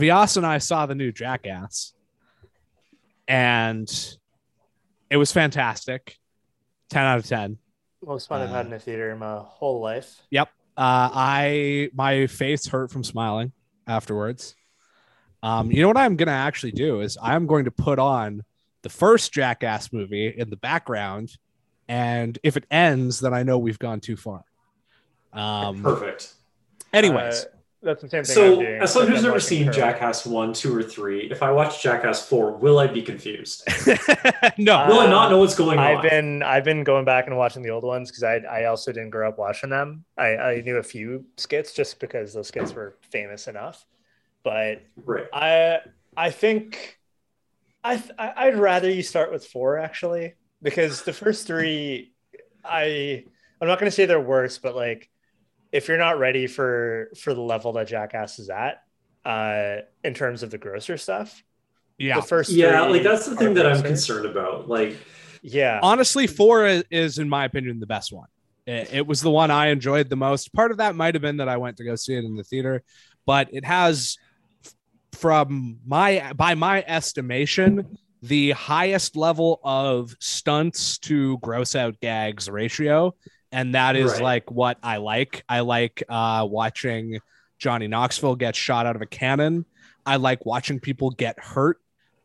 So Vyas and I saw the new Jackass, and it was fantastic. Ten out of ten. Most fun I've had in a theater in my whole life. Yep. Uh, I my face hurt from smiling afterwards. Um, you know what I'm gonna actually do is I'm going to put on the first Jackass movie in the background, and if it ends, then I know we've gone too far. Um, Perfect. anyways, Uh, that's the same thing. So, I'm doing, as someone who's I'm never seen Curb. Jackass 1, 2, or 3, if I watch Jackass 4, will I be confused? no, Will I not know what's going on? I've been I've been going back and watching the old ones because I I also didn't grow up watching them. I, I knew a few skits just because those skits were famous enough. But Right. I I think I th- I- I'd rather you start with four actually because the first three I I'm not going to say they're worse, but like if you're not ready for for the level that Jackass is at uh in terms of the grosser stuff, yeah. the first Yeah, like that's the thing that I'm concerned about. Like, Yeah, Honestly, four is, in my opinion, the best one. It, it was the one I enjoyed the most. Part of that might have been that I went to go see it in the theater, but it has, from my by my estimation, the highest level of stunts to gross out gags ratio, and that is Right. like what I like. I like uh, watching Johnny Knoxville get shot out of a cannon. I like watching people get hurt.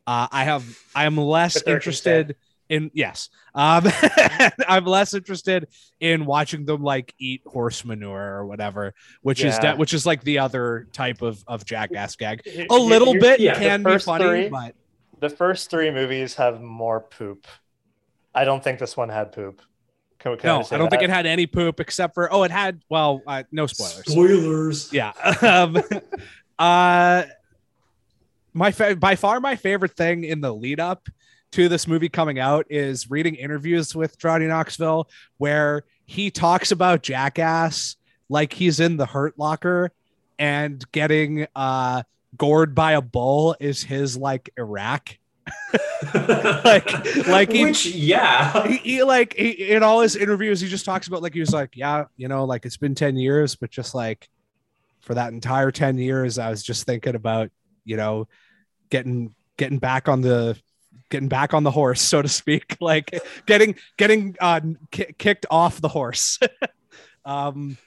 Uh, I have I am less interested in yes. Um, I'm less interested in watching them like eat horse manure or whatever, which is Yeah. de- which is like the other type of of jackass gag. A little here- bit yeah, can be funny, three- but The first three movies have more poop. I don't think this one had poop. Can, can no, just say I don't think it had any poop except for oh, it had well, uh, no spoilers. spoilers. Yeah. um, uh, my fa- by far my favorite thing in the lead up to this movie coming out is reading interviews with Johnny Knoxville where he talks about Jackass like he's in the Hurt Locker and getting uh gored by a bull is his like Iraq. Like- like he- Which, yeah. He, he like he, in all his interviews he just talks about like he was like yeah you know like it's been 10 years but just like for that entire 10 years i was just thinking about you know getting getting back on the getting back on the horse so to speak like getting getting uh ki- kicked off the horse um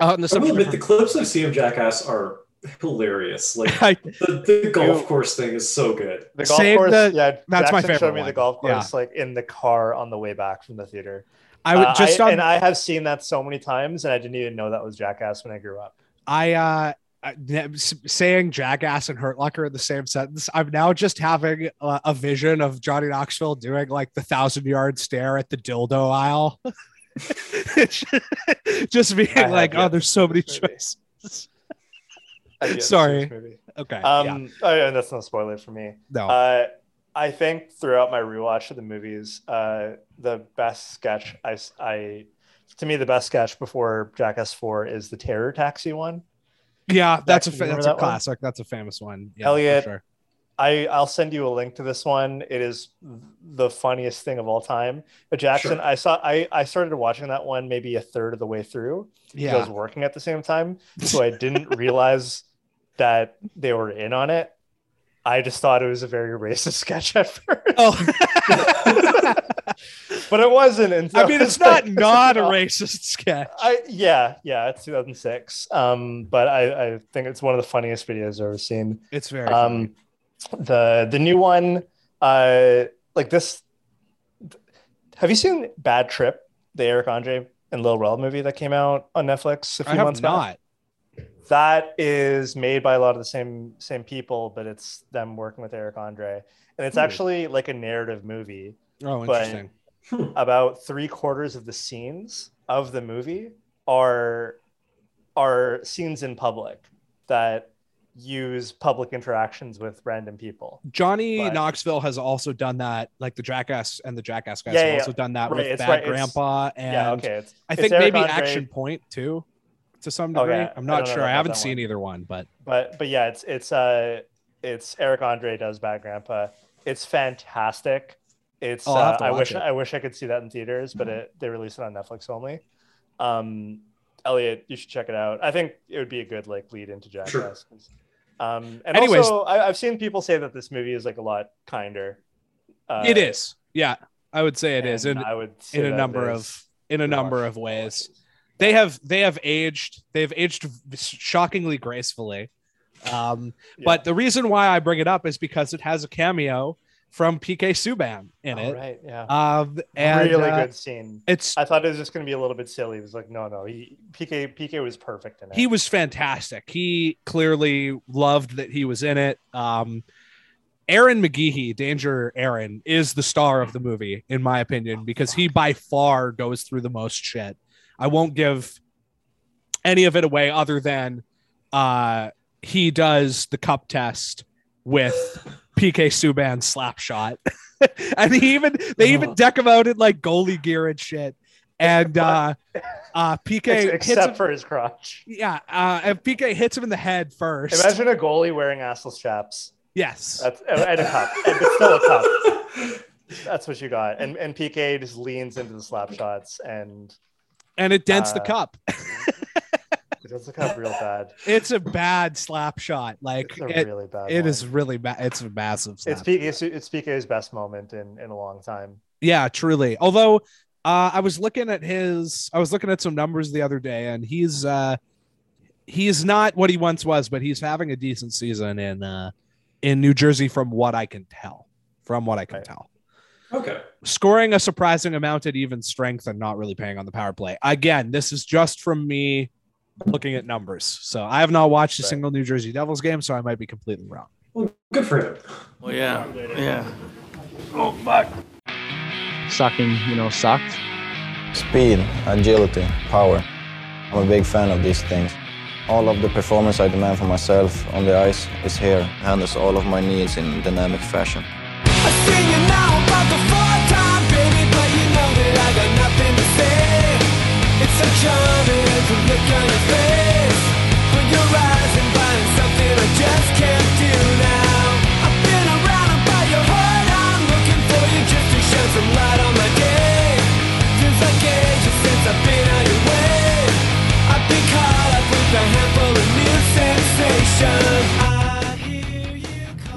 on the I will subject admit, of- the clips I see of Jackass are hilarious. Like, I, the, the golf You- course thing is so good. The golf Save course, the- yeah, that's my Jackson favorite Showed me one. the golf Yeah. course like in the car on the way back from the theater. I would Uh, just I, on, and I have seen that so many times, and I didn't even know that was Jackass when I grew up. I uh I- saying jackass and hurt locker in the same sentence i'm now just having a, a vision of johnny knoxville doing like the thousand yard stare at the dildo aisle just being I have like oh there's so many choices I did see Sorry. okay Um, yeah oh, yeah, that's no spoiler for me. no Uh, I think throughout my rewatch of the movies, uh, the best sketch I, I- to me, the best sketch before Jackass 4 is the Terror Taxi one. yeah that's a that's a that one? classic that's a famous one yeah, for Elliot, sure. I, I'll send you a link to this one. It is the funniest thing of all time. But Jackson, Sure. I saw I, I started watching that one maybe a third of the way through because I was working at the same time. So I didn't realize that they were in on it. I just thought it was a very racist sketch at first. oh but it wasn't. Until i mean it's not not a racist sketch I yeah yeah it's 2006. Um, but I I think it's one of the funniest videos I've ever seen. it's very funny. Um, the the new one, uh, like this. Have you seen Bad Trip, the Eric Andre and Lil Rel movie that came out on Netflix a few have months back? Not That is made by a lot of the same same people, but it's them working with Eric Andre, and it's Hmm. actually like a narrative movie. oh But- interesting About three quarters of the scenes of the movie are are scenes in public that use public interactions with random people. Johnny But- Knoxville has also done that, like the Jackass and the Jackass guys Yeah, have yeah, also done that Right, with it's Bad right, Grandpa and yeah, okay. It's, I it's think Eric maybe Andre- Action Point too, to some Okay, degree. I I'm not don't sure. I haven't seen one. either one, but but but yeah, it's it's uh it's Eric Andre does Bad Grandpa. It's fantastic. It's Oh, I'll uh, I wish it. Mm-hmm. I wish I could see that in theaters, but it, they released it on Netflix only. Um, Elliot, you should check it out. I think it would be a good like lead into Jackass. 'cause Um, and Anyways. also, I, I've seen people say that this movie is like a lot kinder. Uh, it is. Yeah, I would say it is and in I would say in a number it of in a number of ways. They have they have aged. They've aged shockingly gracefully. Um, Yeah. But the reason why I bring it up is because it has a cameo from PK Subban in Oh, it. right, yeah. Um, and really uh, good scene. It's I thought it was just going to be a little bit silly. It was like, no, no. He PK PK was perfect in it. he was fantastic. He clearly loved that he was in it. Um, Ehren McGhehey, Danger Ehren, is the star of the movie, in my opinion, because he by far goes through the most shit. I won't give any of it away other than uh, he does the cup test with PK Subban slap shot. and he even they even deck him out in like goalie gear and shit. And uh uh PK except him, for his crotch. yeah, uh, and PK hits him in the head first. Imagine a goalie wearing assless chaps. yes. That's and a cup, and still a cup. That's what you got. And and PK just leans into the slap shots and and it dents the uh, cup. it does the cup real bad. It's a bad slap shot. Like It's a it, really bad. it one. is really bad. It's a massive slap. It's PK. It's PK's best moment in in a long time. Yeah, truly. Although uh, I was looking at his, I was looking at some numbers the other day, and he's uh, he's not what he once was, but he's having a decent season in uh, in New Jersey, from what I can tell. From what I can Right. tell, Okay. scoring a surprising amount at even strength and not really paying on the power play. Again, this is just from me looking at numbers. So I have not watched a single New Jersey Devils game, so I might be completely wrong. Well, good for him. Well, yeah, yeah. Oh, fuck. Sucking, you know, sucked. Speed, agility, power. I'm a big fan of these things. All of the performance I demand for myself on the ice is here, handles all of my needs in dynamic fashion.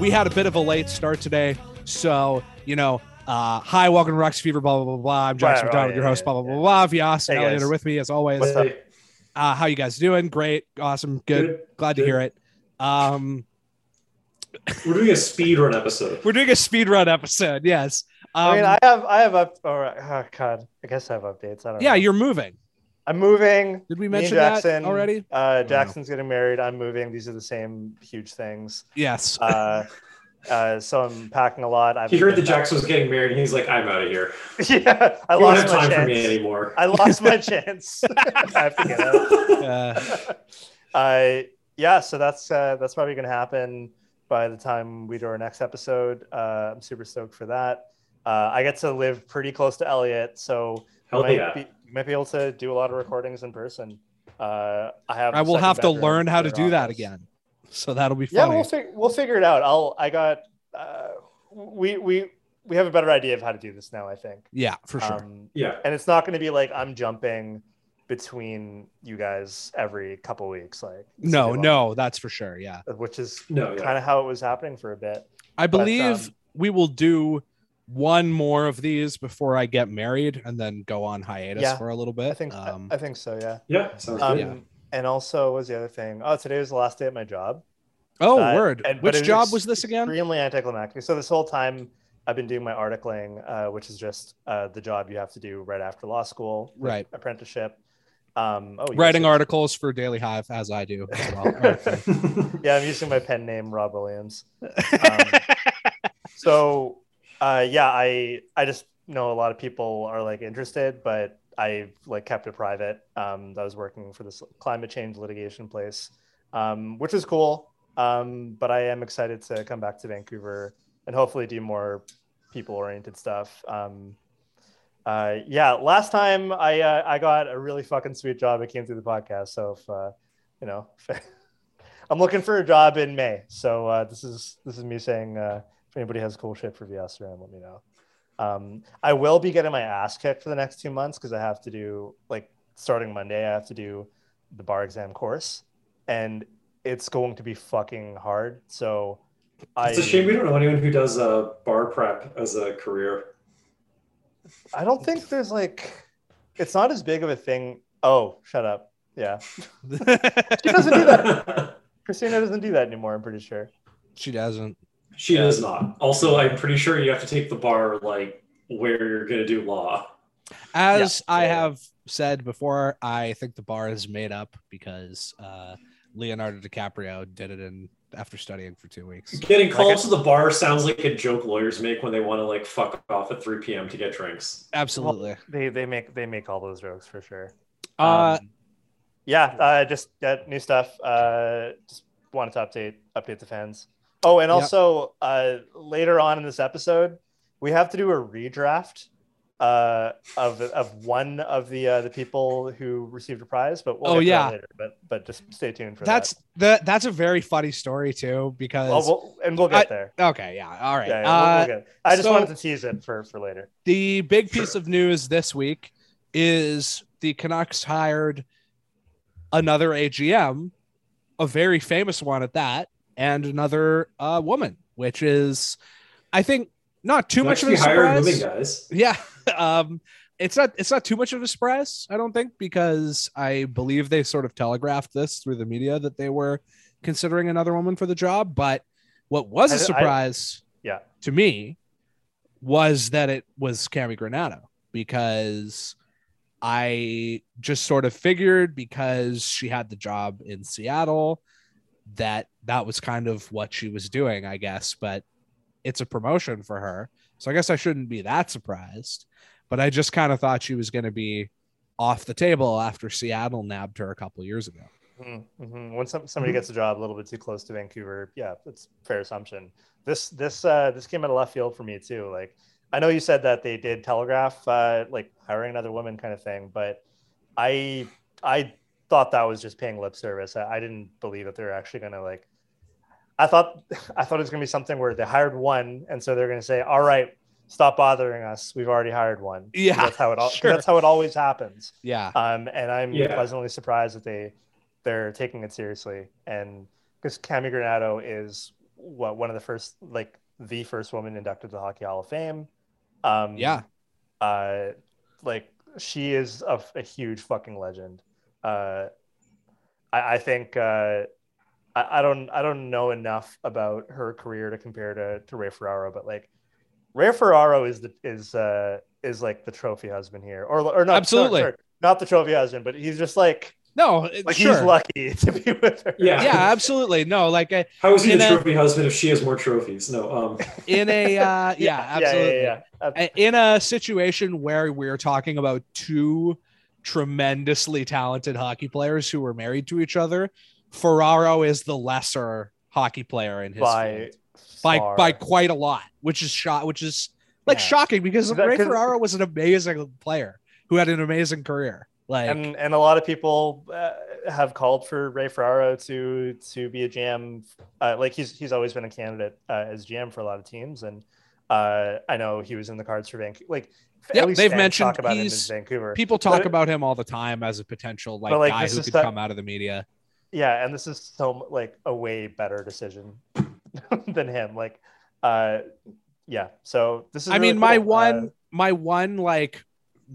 We had a bit of a late start today. So, you know, uh, hi, welcome to Rocks Fever, blah, blah, blah, blah. I'm Jackson Right, McDonald, right, your yeah, host, yeah, blah, blah, yeah. blah, blah. Vyas and Hey, Elliot are with me as always. What's up? Uh, how you guys doing? Great. Awesome. Good. Good. Glad to hear it. Um, We're doing a speed run episode. we're doing a speed run episode. Yes. Um, I mean, I have I have up. All right. Oh God, I guess I have updates. I don't yeah, know. you're moving. I'm moving. Did we Me and mention that Jackson, already? Uh, Jackson's getting married. I'm moving. These are the same huge things. Yes. Uh, uh, so I'm packing a lot. I've He heard that been- Jackson was getting married, and he's like, "I'm out of here. yeah, I You don't have lost my time chance. for me anymore." I lost my chance. I have to get out. Uh, yeah, so that's uh, that's probably gonna happen by the time we do our next episode. Uh, I'm super stoked for that. Uh, I get to live pretty close to Elliot, so Hell might yeah. be, might be able to do a lot of recordings in person. Uh, I have. I will have to learn how to an do that again. So that'll be Yeah, we'll fig- we'll figure it out. I'll I got uh, we we we have a better idea of how to do this now. I think. yeah, for sure. Um, Yeah. and it's not going to be like I'm jumping between you guys every couple weeks, like no, no, that's for sure. Yeah. which is No. Kind of how it was happening for a bit. I But, believe um, we will do one more of these before I get married and then go on hiatus Yeah, for a little bit. I think um, I, I think so, yeah. Yeah. Sounds Um, good. And also, what was the other thing? Oh, today was the last day at my job. oh, Uh, word. and- Which it was job was this again? Extremely anticlimactic. So this whole time, I've been doing my articling, uh, which is just uh, the job you have to do right after law school, Right. Apprenticeship. Um, oh, yes, Writing yes. articles for Daily Hive, as I do as well. Yeah, I'm using my pen name, Rob Williams. Um, so uh yeah i i just know a lot of people are like interested but i like kept it private. Um i was working for this climate change litigation place um which is cool. Um but i am excited to come back to vancouver and hopefully do more people oriented stuff. Um uh yeah last time i uh, i got a really fucking sweet job it came through the podcast so if uh you know i'm looking for a job in may. So uh this is this is me saying uh if anybody has cool shit for VSRM, let me know. Um, I will be getting my ass kicked for the next two months because I have to do like starting Monday, I have to do the bar exam course, and it's going to be fucking hard. So I It's a shame we don't know anyone who does uh, bar prep as a career. I don't think there's like it's not as big of a thing. Oh, shut up. Yeah. She doesn't do that. Christina doesn't do that anymore, I'm pretty sure. she doesn't. She does not. Also, I'm pretty sure you have to take the bar like where you're going to do law. As I have said before, I think the bar is made up because uh, Leonardo DiCaprio did it in after studying for two weeks. Getting called Like to the bar sounds like a joke lawyers make when they want to like fuck off at 3 p.m. to get drinks. Absolutely. They they make they make all those jokes for sure. Uh, Um, yeah, uh, just got new stuff. Uh, just wanted to update update the fans. Oh, and also uh, later on in this episode, we have to do a redraft uh, of of one of the uh, the people who received a prize. But we'll Oh, get to that yeah. later. But but just stay tuned for that's that. the that's a very funny story too because Well, we'll, and we'll get I- there. okay, yeah, all right. Yeah, yeah, uh, we'll I just so- wanted to tease it for for later. the big piece of news this week is the Canucks hired another AGM, a very famous one at that, and another uh, woman, which is, I think, not too much of a Actually hired moving surprise. guys. Yeah, um, it's not it's not too much of a surprise, I don't think, because I believe they sort of telegraphed this through the media that they were considering another woman for the job. But what was I- a I- surprise Yeah. to me was that it was Cammi Granato because I just sort of figured because she had the job in Seattle that that was kind of what she was doing, I guess. But it's a promotion for her. So I guess I shouldn't be that surprised. But I just kind of thought she was going to be off the table after Seattle nabbed her a couple years ago. Mm-hmm. When some, somebody gets a job a little bit too close to Vancouver, yeah, it's fair assumption. This this uh, this came out of left field for me too. Like I know you said that they did telegraph uh, like hiring another woman kind of thing, but I I thought that was just paying lip service. I, I didn't believe that they're actually gonna like. I thought I thought it was gonna be something where they hired one, and so they're gonna say, "All right, stop bothering us. We've already hired one." Yeah, that's how it all. sure. That's how it always happens Yeah. um, and I'm Yeah. pleasantly surprised that they they're taking it seriously. And because Cammi Granato is what one of the first, like the first woman inducted to the Hockey Hall of Fame. Um, Yeah. uh, like she is a, a huge fucking legend. Uh, I, I think uh, I, I don't I don't know enough about her career to compare to to Ray Ferraro, but like Ray Ferraro is the is uh is like the trophy husband here, or or not Absolutely. sorry, sorry, not the trophy husband, but he's just like No, like sure. he's lucky to be with her. Yeah. yeah, absolutely. No, like How is he In the a- trophy husband if she has more trophies? No. Um. in a uh, yeah, absolutely. yeah, yeah, yeah. In a situation where we're talking about two tremendously talented hockey players who were married to each other, Ferraro is the lesser hockey player in his by by by quite a lot, which is shot, which is like Yeah. shocking because That- Ray Ferraro was an amazing player who had an amazing career. Like, and and a lot of people uh, have called for Ray Ferraro to to be a GM. Uh, like he's he's always been a candidate uh, as GM for a lot of teams, and uh, I know he was in the cards for Vancouver. Like Least they've mentioned talk about him he's- Vancouver. people talk But- about him all the time as a potential like, like, guy who could the- come out of the media. yeah, and this is so like a way better decision than him. Like, uh, yeah. So this is. I really mean, my one, Uh, my one like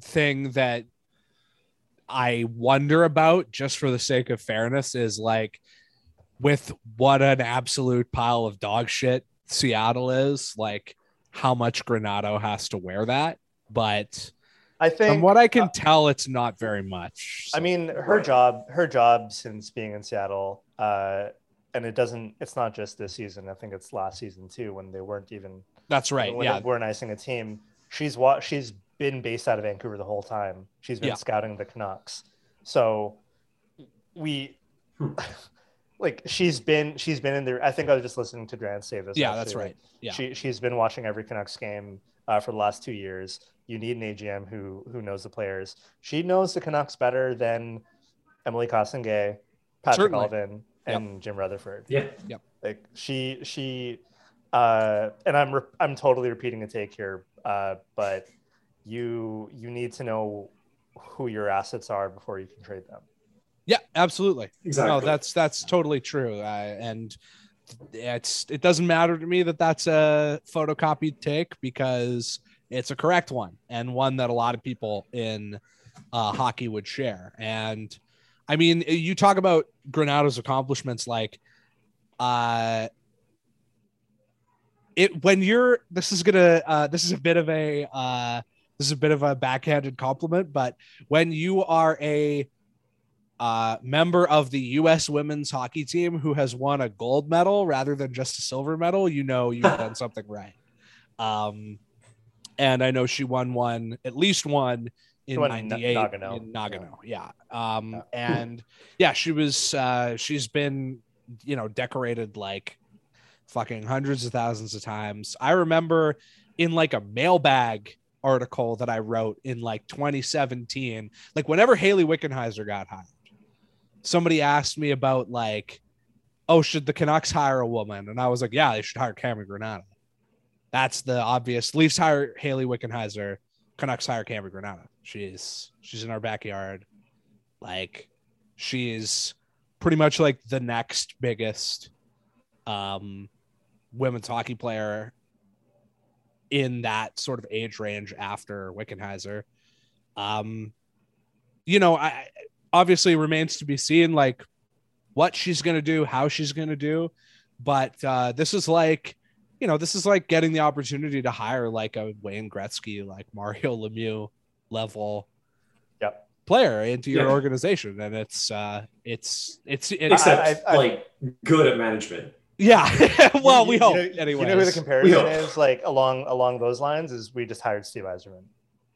thing that I wonder about, just for the sake of fairness, is like with what an absolute pile of dog shit Seattle is, like how much Granato has to wear that. But I think from what I can tell, it's not very much. I mean, her job, her job since being in Seattle, uh, and it doesn't. It's not just this season. I think it's last season too, when they weren't even that's right. when Yeah, they weren't icing a team. She's what she's been based out of Vancouver the whole time. She's been Yeah. scouting the Canucks. So we. Like she's been, she's been in there. I think I was just listening to Grant say this. yeah, that's right. Yeah. She she's been watching every Canucks game uh, for the last two years. You need an AGM who who knows the players. She knows the Canucks better than Emily Castonguay, Patrik Certainly. Allvin, and Jim Rutherford. Yeah. Yeah. Like she she, uh, and I'm re- I'm totally repeating a take here, uh, but you you need to know who your assets are before you can trade them. Yeah, absolutely. Exactly. No, that's that's totally true. Uh, and it's it doesn't matter to me that that's a photocopied take because it's a correct one and one that a lot of people in uh, hockey would share. And I mean, you talk about Granato's accomplishments, like uh, it when you're. This is gonna. Uh, this is a bit of a. Uh, this is a bit of a backhanded compliment, but when you are a uh, member of the U.S. women's hockey team who has won a gold medal rather than just a silver medal, you know you've done something right. Um, and I know she won one, at least one in She won in '98 Nagano. in Nagano. Yeah. Um, Yeah. and yeah, she was. Uh, she's been, you know, decorated like fucking hundreds of thousands of times. I remember in like a mailbag article that I wrote in like 2017, like whenever Hayley Wickenheiser got hired, somebody asked me about like, oh, should the Canucks hire a woman? And I was like, yeah, they should hire Cameron Granato. That's the obvious. Leafs hire Hayley Wickenheiser. Canucks hire Cameron Granato. She's she's in our backyard. Like she's pretty much like the next biggest um women's hockey player in that sort of age range after Wickenheiser. Um, you know, I obviously remains to be seen like what she's gonna do, how she's gonna do, but uh, this is like, you know, this is like getting the opportunity to hire like a Wayne Gretzky, like Mario Lemieux level Yep. player into your Yeah. organization, and it's uh, it's it's it's Except I- I- like good at management. yeah. well, we you hope know, anyway. You know who the comparison is like along along those lines is we just hired Steve Yzerman.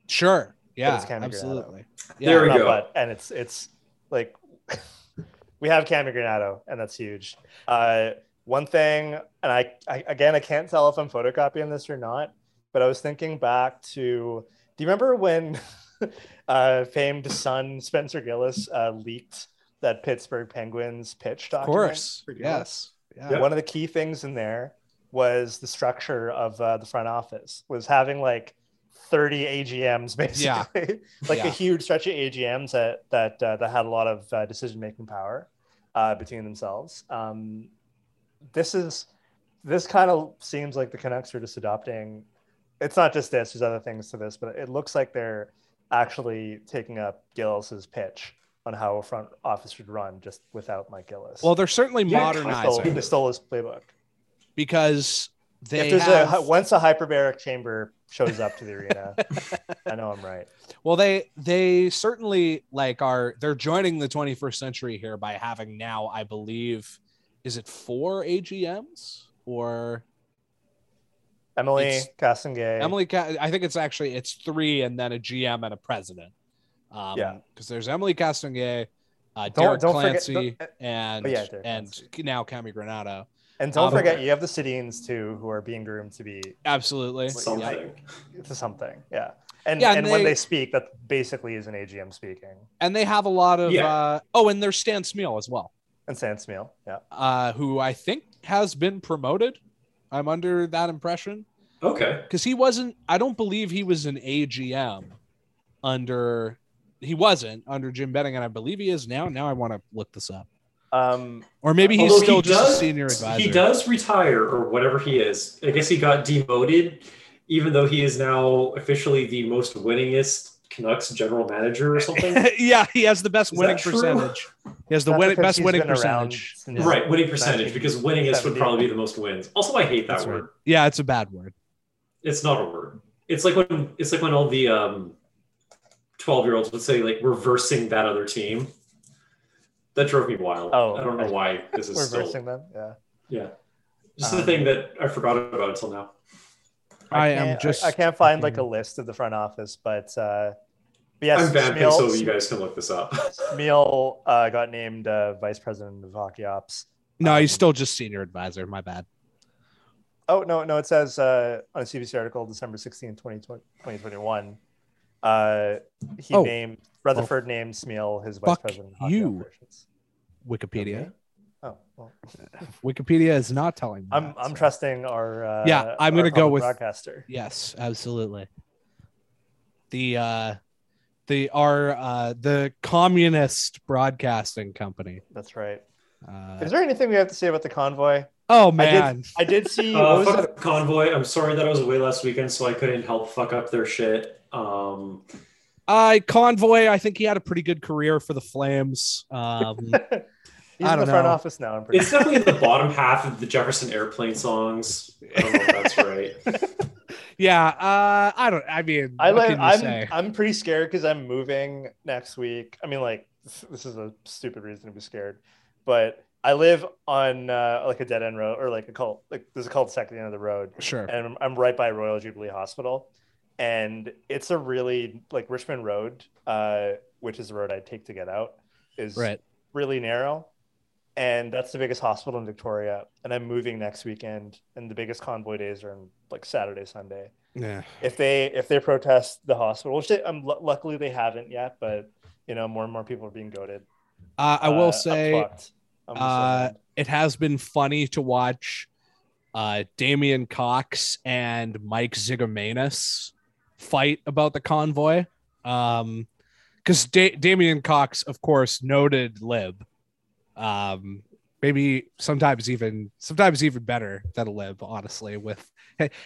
Sure. Yeah, it's Cameron Granato. absolutely. There we Not go. but, and it's it's like we have Cammi Granato, and that's huge. Uh, one thing, and I, I again I can't tell if I'm photocopying this or not, but I was thinking back to. Do you remember when uh, famed son Spencer Gillis uh, leaked that Pittsburgh Penguins pitch Of course. Yes. Yeah. One of the key things in there was the structure of uh, the front office was having like 30 AGMs basically, like Yeah. a huge stretch of AGMs that that uh, that had a lot of uh, decision making power uh, between themselves. Um, this is this kind of seems like the Canucks are just adopting. It's not just this; there's other things to this, but it looks like they're actually taking up Gillis's pitch on how a front office should run, just without Mike Gillis. Well, they're certainly Yeah, they stole, modernizing they stole his playbook. because they if there's have, a once a hyperbaric chamber shows up to the arena, I know I'm right. well they they certainly like are they're joining the 21st century here by having now I believe is it four AGMs or Emily It's- Emily I think it's actually it's three and then a GM and a president. Um, Yeah. because there's Emily Castonguay, uh, Don't- Derek don't forget- Clancey, don't- and Oh, yeah, Derek and Clancey. now Cammi Granato. and don't um, forget, you have the Sedins too, who are being groomed to be Absolutely. Something. to something. Yeah, and Yeah, and, and when they- they speak, that basically is an AGM speaking. and they have a lot of Yeah. uh oh and there's stan smyl as well And Stan Smyl, yeah. uh who i think has been promoted i'm under that impression Okay. because he wasn't i don't believe he was an agm under he wasn't under jim benning and i believe he is now now i want to look this up Um, or maybe he's still he just does- a senior advisor He does retire or whatever he is. I guess he got demoted, even though he is now officially the most winningest Canucks general manager or something. yeah he has the best Is winning percentage he has the win- best winning been around percentage since- Right, winning percentage, because winningest would probably be the most wins. Also, I hate that That's word. right. yeah it's a bad word It's not a word. It's like when it's like when all the um, twelve year olds would say like reversing that other team. That drove me wild. Oh, I don't know why this is We're still them. Yeah. yeah. Just Um, the thing that I forgot about until now. i, am can't- just I, can't find like a list of the front office, but uh, but yes, I'm vamping, Smyl- so you guys can look this up. Smyl uh, got named uh, vice president of hockey ops. no he's um, still just senior advisor my bad Oh no, no, it says uh, on a CBC article, December 16, 2020, 2021. Uh, he Oh. named Rutherford named Smyl his vice Fuck president. of hockey you. operations. wikipedia Okay. Oh, well, wikipedia is not telling me I'm that, I'm so- trusting our uh, Yeah, I'm our gonna go with- broadcaster. Yes, absolutely. The the our uh, the communist broadcasting company. That's right. Uh, Is there anything we have to say about the convoy? oh I man, did, I did see. Uh, fuck the convoy. I'm sorry that I was away last weekend, so I couldn't help fuck up their shit. Um, uh, convoy. I think he had a pretty good career for the Flames. Um, He's I in the don't front know. office now. I'm pretty it's definitely in the bottom half of the Jefferson Airplane songs. I don't know if that's right. Yeah, uh, I don't. I mean, i like i'm say? I'm pretty scared because I'm moving next week. I mean, like this, this is a stupid reason to be scared, but I live on uh, like a dead end road or like a cult like there's a cul-de-sac at the end of the road, Sure. and I'm, I'm right by Royal Jubilee Hospital, and it's a really like Richmond Road, uh, which is the road I take to get out, is Right. really narrow. And that's the biggest hospital in Victoria. And I'm moving next weekend, and the biggest convoy days are in like Saturday, Sunday Yeah. if they if they protest the hospital, which they, um, lu- luckily they haven't yet, but you know more and more people are being goaded. Uh, I will Uh, say, I'm. I'm uh, it has been funny to watch uh, Damian Cox and Mike Zigomanis fight about the convoy. Um, because da- Damian Cox, of course, noted lib. Um, maybe sometimes even sometimes even better than a lib, honestly. With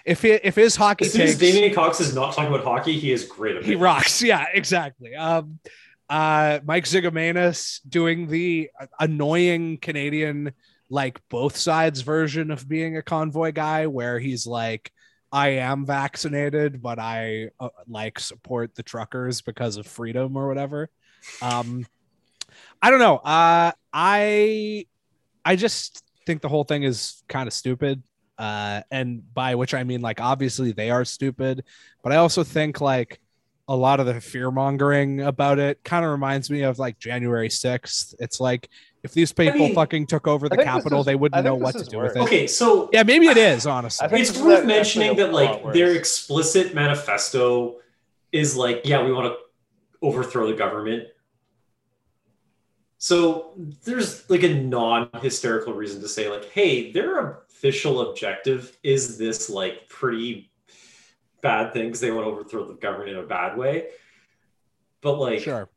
if he, if his hockey As soon as Damian Cox is not talking about hockey, he is great. he rocks. Yeah, exactly. Um, uh, Mike Zigomanis doing the annoying Canadian, like both sides version of being a convoy guy, where he's like, I am vaccinated, but I uh, like support the truckers because of freedom or whatever. Um, I don't know. Uh, I, I just think the whole thing is kind of stupid. Uh, and by which I mean, like, obviously they are stupid, but I also think like a lot of the fear mongering about it kind of reminds me of like January 6th. It's like if these people mean, fucking took over the think this Capitol, is- they wouldn't know what to do worse. with it. Okay, so Yeah, maybe it is, honestly. I think it's worth mentioning that like their explicit manifesto is like, yeah, we want to overthrow the government. So there's like a non-hysterical reason to say like, hey, their official objective is this like pretty bad thing because they want to overthrow the government in a bad way. But like, Sure.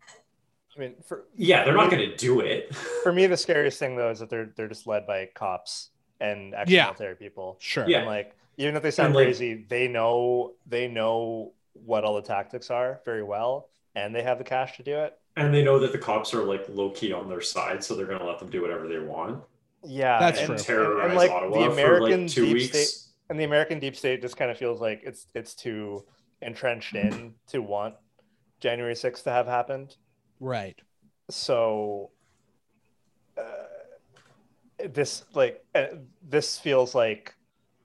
I mean, for yeah, they're not going to do it. for me, the scariest thing though is that they're they're just led by cops and Yeah. ex-military people. Sure. Yeah. And like, even if they sound like- crazy, they know they know what all the tactics are very well, and they have the cash to do it. And they know that the cops are like low key on their side, so they're going to let them do whatever they want Yeah, That's and, true. and- terrorize and, like Ottawa the American for like two deep weeks. state and the American deep state just kind of feels like it's it's too entrenched in to want January 6th to have happened. Right. So uh, this like uh, this feels like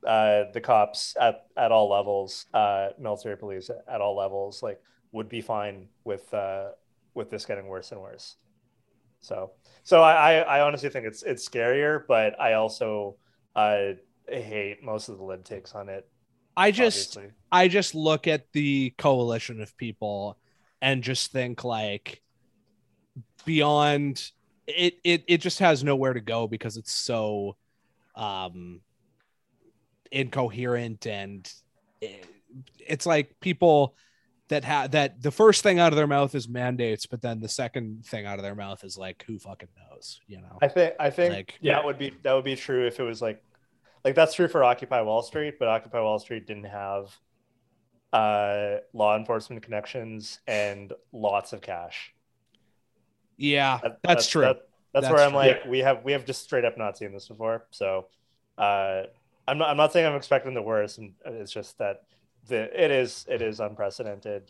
uh, the cops at, at all levels, uh, military police at all levels, like would be fine with uh, with this getting worse and worse. So so I, I, honestly think it's it's scarier, but I also uh, hate most of the lib takes on it. I just obviously. I just look at the coalition of people and just think like beyond it it it just has nowhere to go because it's so um incoherent and it, it's like people that have that the first thing out of their mouth is mandates but then the second thing out of their mouth is like who fucking knows you know I think I think Like- Yeah. that would be that would be true if it was like like that's true for Occupy Wall Street, but Occupy Wall Street didn't have uh law enforcement connections and lots of cash. yeah That- that's, true that- that's, That's where I'm true. like, we have we have just straight up not seen this before. So uh I'm not I'm not saying I'm expecting the worst, and it's just that the it is it is unprecedented.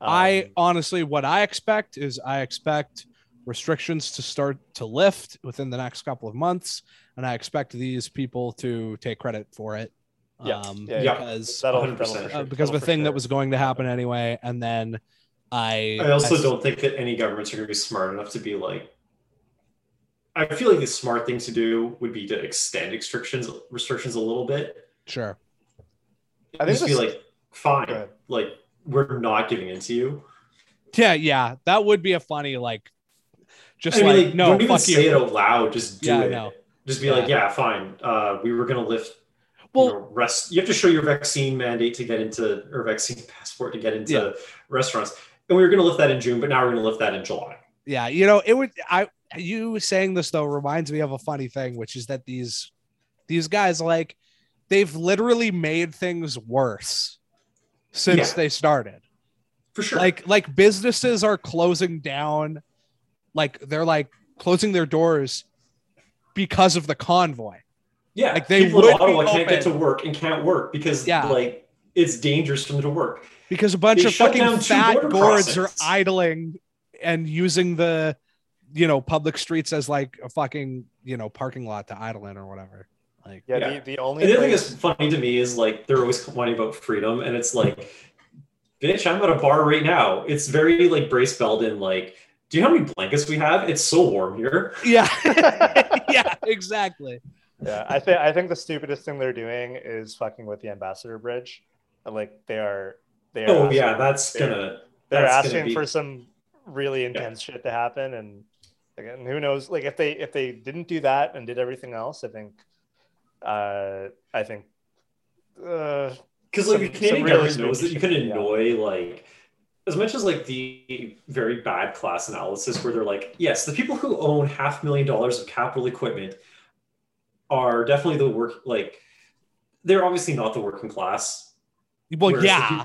I Um, honestly, what I expect is I expect restrictions to start to lift within the next couple of months, and I expect these people to take credit for it. Yeah. Um, Yeah, yeah. because that'll, 100%. that'll for uh, because of that'll a for thing that was going to happen happen. anyway, and then I I also I- don't think that any governments are going to be smart enough to be like. I feel like the smart thing to do would be to extend restrictions restrictions a little bit. sure. I think Just be like, fine, like we're not giving in to you. Yeah, yeah, that would be a funny like, just I mean, like, like, no, don't even say you. it out loud. Just do Yeah, it. know. Just be Yeah. like, yeah, fine. Uh, we were going to lift. Well- you know, rest. You have to show your vaccine mandate to get into or vaccine passport to get into Yeah. restaurants. and we were going to lift that in June, but now we're going to lift that in July. Yeah, you know, it would I you saying this though reminds me of a funny thing, which is that these these guys like they've literally made things worse since Yeah. they started. For sure. Like like businesses are closing down, like they're like closing their doors because of the convoy. yeah, like, they people would in Ottawa can't get to work and can't work because Yeah. like it's dangerous for them to work. Because a bunch They of fucking fat gourds are idling and using the you know public streets as like a fucking you know parking lot to idle in or whatever. Like Yeah, Yeah. The, the only And the other thing that's funny to me is like they're always whining about freedom, and it's like, bitch, I'm at a bar right now. It's very like Brace Belden, like, do you know how many blankets we have? It's so warm here. yeah, yeah, exactly. Yeah, I think I think the stupidest thing they're doing is fucking with the ambassador bridge. Like they are, they are. Oh asking- yeah, that's they're- gonna. They're that's gonna asking be- for some really intense shit to happen, and again, who knows? Like if they if they didn't do that and did everything else, I think, uh, I think, uh, because like some- the Canadian some government really knows that you can stupid shit, yeah. annoy like as much as like the very bad class analysis where they're like, yes, the people who own half million dollars of capital equipment are definitely the work like they're obviously not the working class. Well, Whereas the yeah,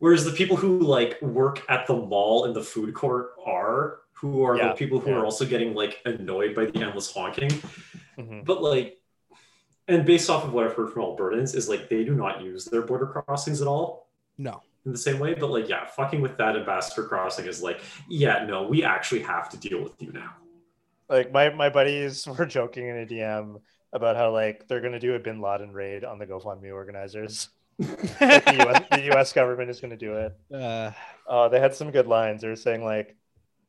whereas the people who like work at the mall and the food court are who are Yeah, the people who yeah. are also getting like annoyed by the endless honking. mhm. But like, and based off of what I've heard from Albertans, is like they do not use their border crossings at all no. in the same way. But like, yeah, fucking with that ambassador crossing is like, yeah, no, we actually have to deal with you now. like my my buddies were joking in a DM about how like they're gonna do a Bin Laden raid on the GoFundMe organizers. Like, the, US, the U.S. government is gonna do it. Uh, Uh, they had some good lines. They were saying like,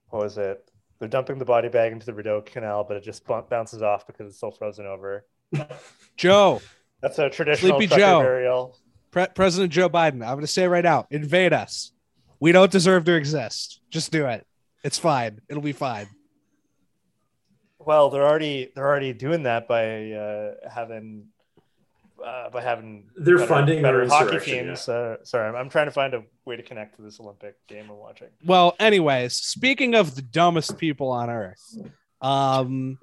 what was it? They're dumping the body bag into the Rideau Canal, but it just b- bounces off because it's still frozen over. Joe, That's a traditional Sleepy Joe. burial. Pre- President Joe Biden, I'm going to say it right now, invade us. We don't deserve to exist. Just do it. It's fine. It'll be fine. Well, they're already they're already doing that by uh, having uh, by having They're better- funding better hockey insurrection, teams. Uh, sorry, I'm, I'm trying to find a way to connect to this Olympic game I'm watching. Well, anyways, speaking of the dumbest people on earth, um,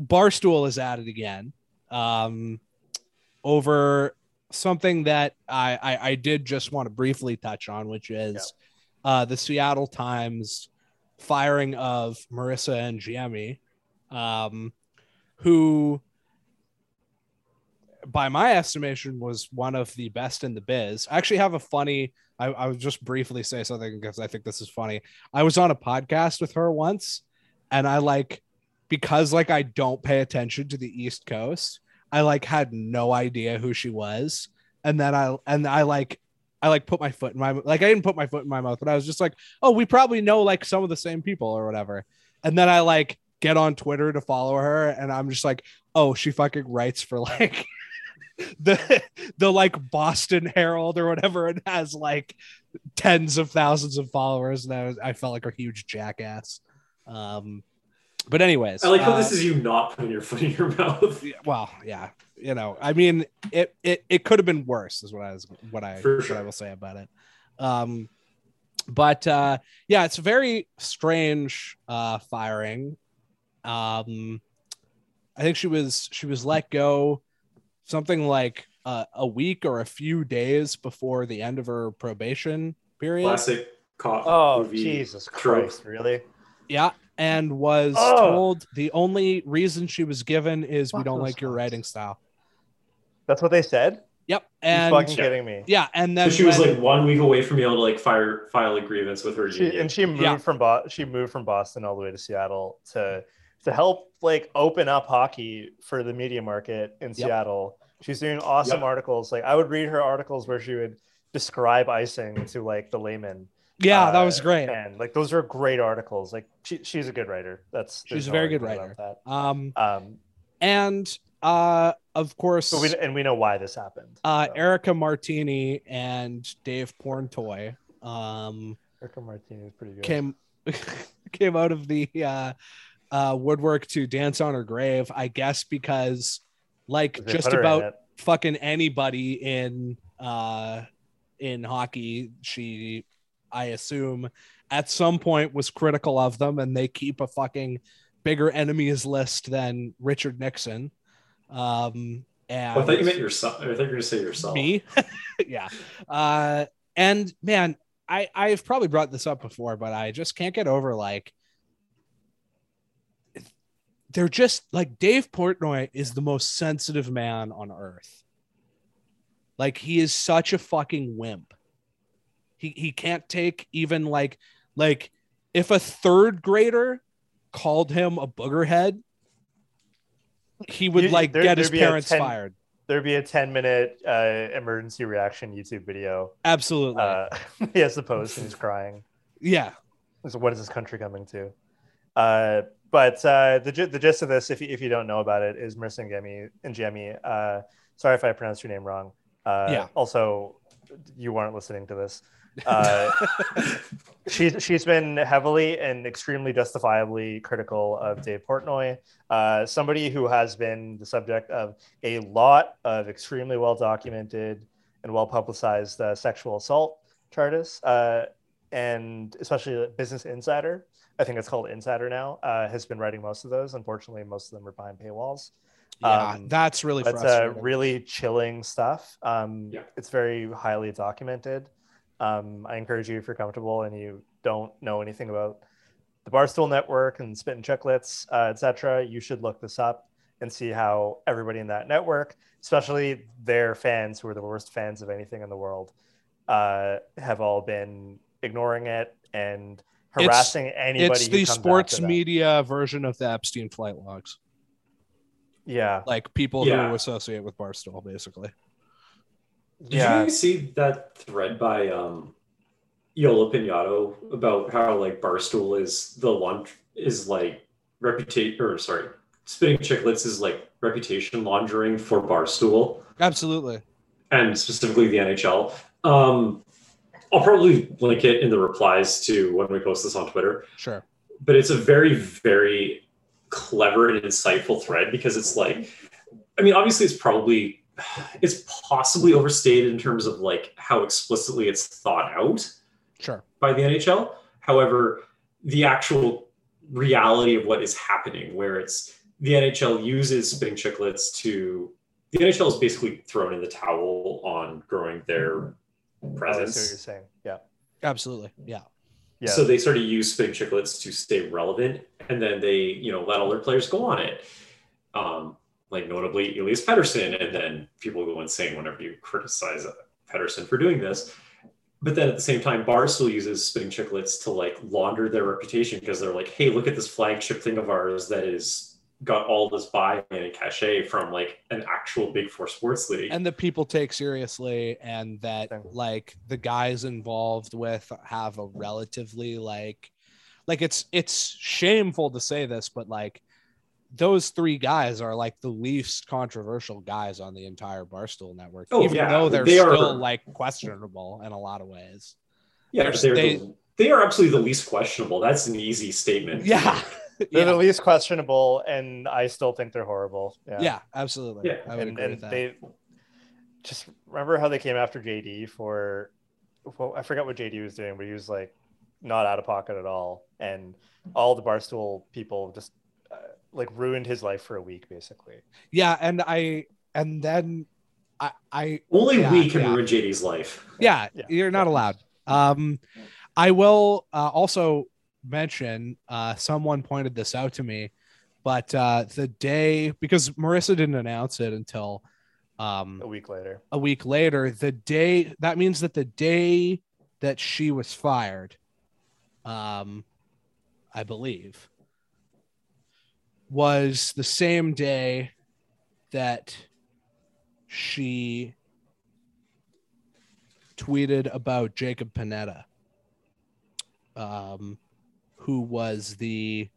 Barstool is at it again um, over something that I, I, I did just want to briefly touch on, which is uh, the Seattle Times firing of Marisa Ingemi, um, who, by my estimation, was one of the best in the biz. I actually have a funny. I, I would just briefly say something because I think this is funny. I was on a podcast with her once, and I like because like I don't pay attention to the East Coast. I like had no idea who she was, and then I and I like I like put my foot in my like I didn't put my foot in my mouth, but I was just like, oh, we probably know like some of the same people or whatever. And then I like get on Twitter to follow her, and I'm just like, oh, she fucking writes for like the the like Boston Herald or whatever, and has like tens of thousands of followers, and I was I felt like a huge jackass. Um, but anyways, I like how uh, this is you not putting your foot in your mouth. yeah, well, yeah, you know, I mean, it it, it could have been worse, is what I was what I For what. I will say about it. Um, but uh, yeah, it's a very strange uh, firing. Um, I think she was she was let go something like uh, a week or a few days before the end of her probation period. Classic cop Oh movie. Jesus trope. Christ! Really? Yeah, and was Oh. told the only reason she was given is we don't those like your writing style. That's what they said. Yep, You're fucking kidding me. yeah, and So then she was when- like one week away from being able to like fire file a grievance with her She, union. and she moved Yeah. from Bo- she moved from Boston all the way to Seattle to to help like open up hockey for the media market in Seattle. She's doing awesome Yep. articles. Like I would read her articles where she would describe icing to like the layman. Yeah, that Uh, was great. And like those are great articles. Like she, she's a good writer. That's She's a no very good writer. Um, That. Um, and uh, of course, but we and we know why this happened. uh, so. Erica Martini and Dave Porntoy um Erica Martinez is pretty good. came came out of the uh, uh, woodwork to dance on her grave. I guess because like just put her in about fucking anybody in uh in hockey she I assume at some point was critical of them, and they keep a fucking bigger enemies list than Richard Nixon. Um, and Oh, I thought you meant yourself. I thought you were going to say yourself. me yeah uh and man i i've probably brought this up before but i just can't get over like they're just like dave portnoy is the most sensitive man on earth like he is such a fucking wimp he he can't take even like like if a third grader called him a boogerhead he would You- like there- get his there'd be a parents 10 fired There'd be a 10 minute uh, emergency reaction YouTube video. absolutely Uh, he has the post and he's crying. yeah So what is this country coming to? Uh, but uh, the, the gist of this, if you, if you don't know about it, is Marisa Ingemi uh, sorry if I pronounced your name wrong. Uh, Yeah. Also, you weren't listening to this. Uh, she's she's been heavily and extremely justifiably critical of Dave Portnoy, uh, somebody who has been the subject of a lot of extremely well documented and well publicized uh, sexual assault charges, uh, and especially Business Insider. I think it's called Insider now. Uh, has been writing most of those. Unfortunately, most of them are behind paywalls. Yeah, Um, that's really That's uh, frustrating. really chilling stuff. Um, Yeah. It's very highly documented. Um, I encourage you, if you're comfortable and you don't know anything about the Barstool Network and Spittin' Chiclets, uh, etc., you should look this up and see how everybody in that network, especially their fans who are the worst fans of anything in the world, uh, have all been ignoring it and harassing anybody. it's who the comes sports after them. media version of the Epstein flight logs, Yeah, like people Yeah. who associate with Barstool, basically. Did yeah. you see that thread by um, Yola Pinato about how like Barstool is the launch is like reputation or sorry, Spittin' Chiclets is like reputation laundering for Barstool Absolutely. and specifically the NHL. Um, I'll probably link it in the replies to when we post this on Twitter. Sure. but it's a very very clever and insightful thread because it's like i mean obviously it's probably it's possibly overstated in terms of like how explicitly it's thought out Sure. by the nhl however the actual reality of what is happening where it's the nhl uses Spittin' Chiclets to the nhl is basically thrown in the towel on growing their Oh, I what presence you're saying. Yeah, Absolutely. Yeah. yeah. so they started to use Spittin' Chiclets to stay relevant, and then they, you know, let all their players go on it. Um, like notably Elias Pettersson, and then people go insane whenever you criticize Pettersson for doing this. But then at the same time, Barstool uses Spittin' Chiclets to like launder their reputation because they're like, hey, look at this flagship thing of ours that is got all this buy-in and cachet from like an actual big four sports league. And that people take seriously, and that like the guys involved with have a relatively like, like it's it's shameful to say this, but like those three guys are like the least controversial guys on the entire Barstool network, Oh, even yeah. though they're They are- still like questionable in a lot of ways. yeah, they're- they're they- the, they are absolutely the least questionable. That's an easy statement. Yeah. they're yeah. the least questionable, and I still think they're horrible. Yeah, yeah, absolutely. Yeah. I would and, agree and with that. they just remember how they came after JD for. Well, I forgot what JD was doing, but he was like not out of pocket at all, and all the barstool people just like ruined his life for a week, basically. yeah, and I and then I I Only Yeah, we can yeah. ruin JD's life. yeah, Yeah. you're not allowed. Um, I will uh, also mention uh, someone pointed this out to me, but uh, the day because Marisa didn't announce it until um, A week later, a week later, the day that means that the day that she was fired, um, I believe, was the same day that she tweeted about Jacob Panetta, um, who was the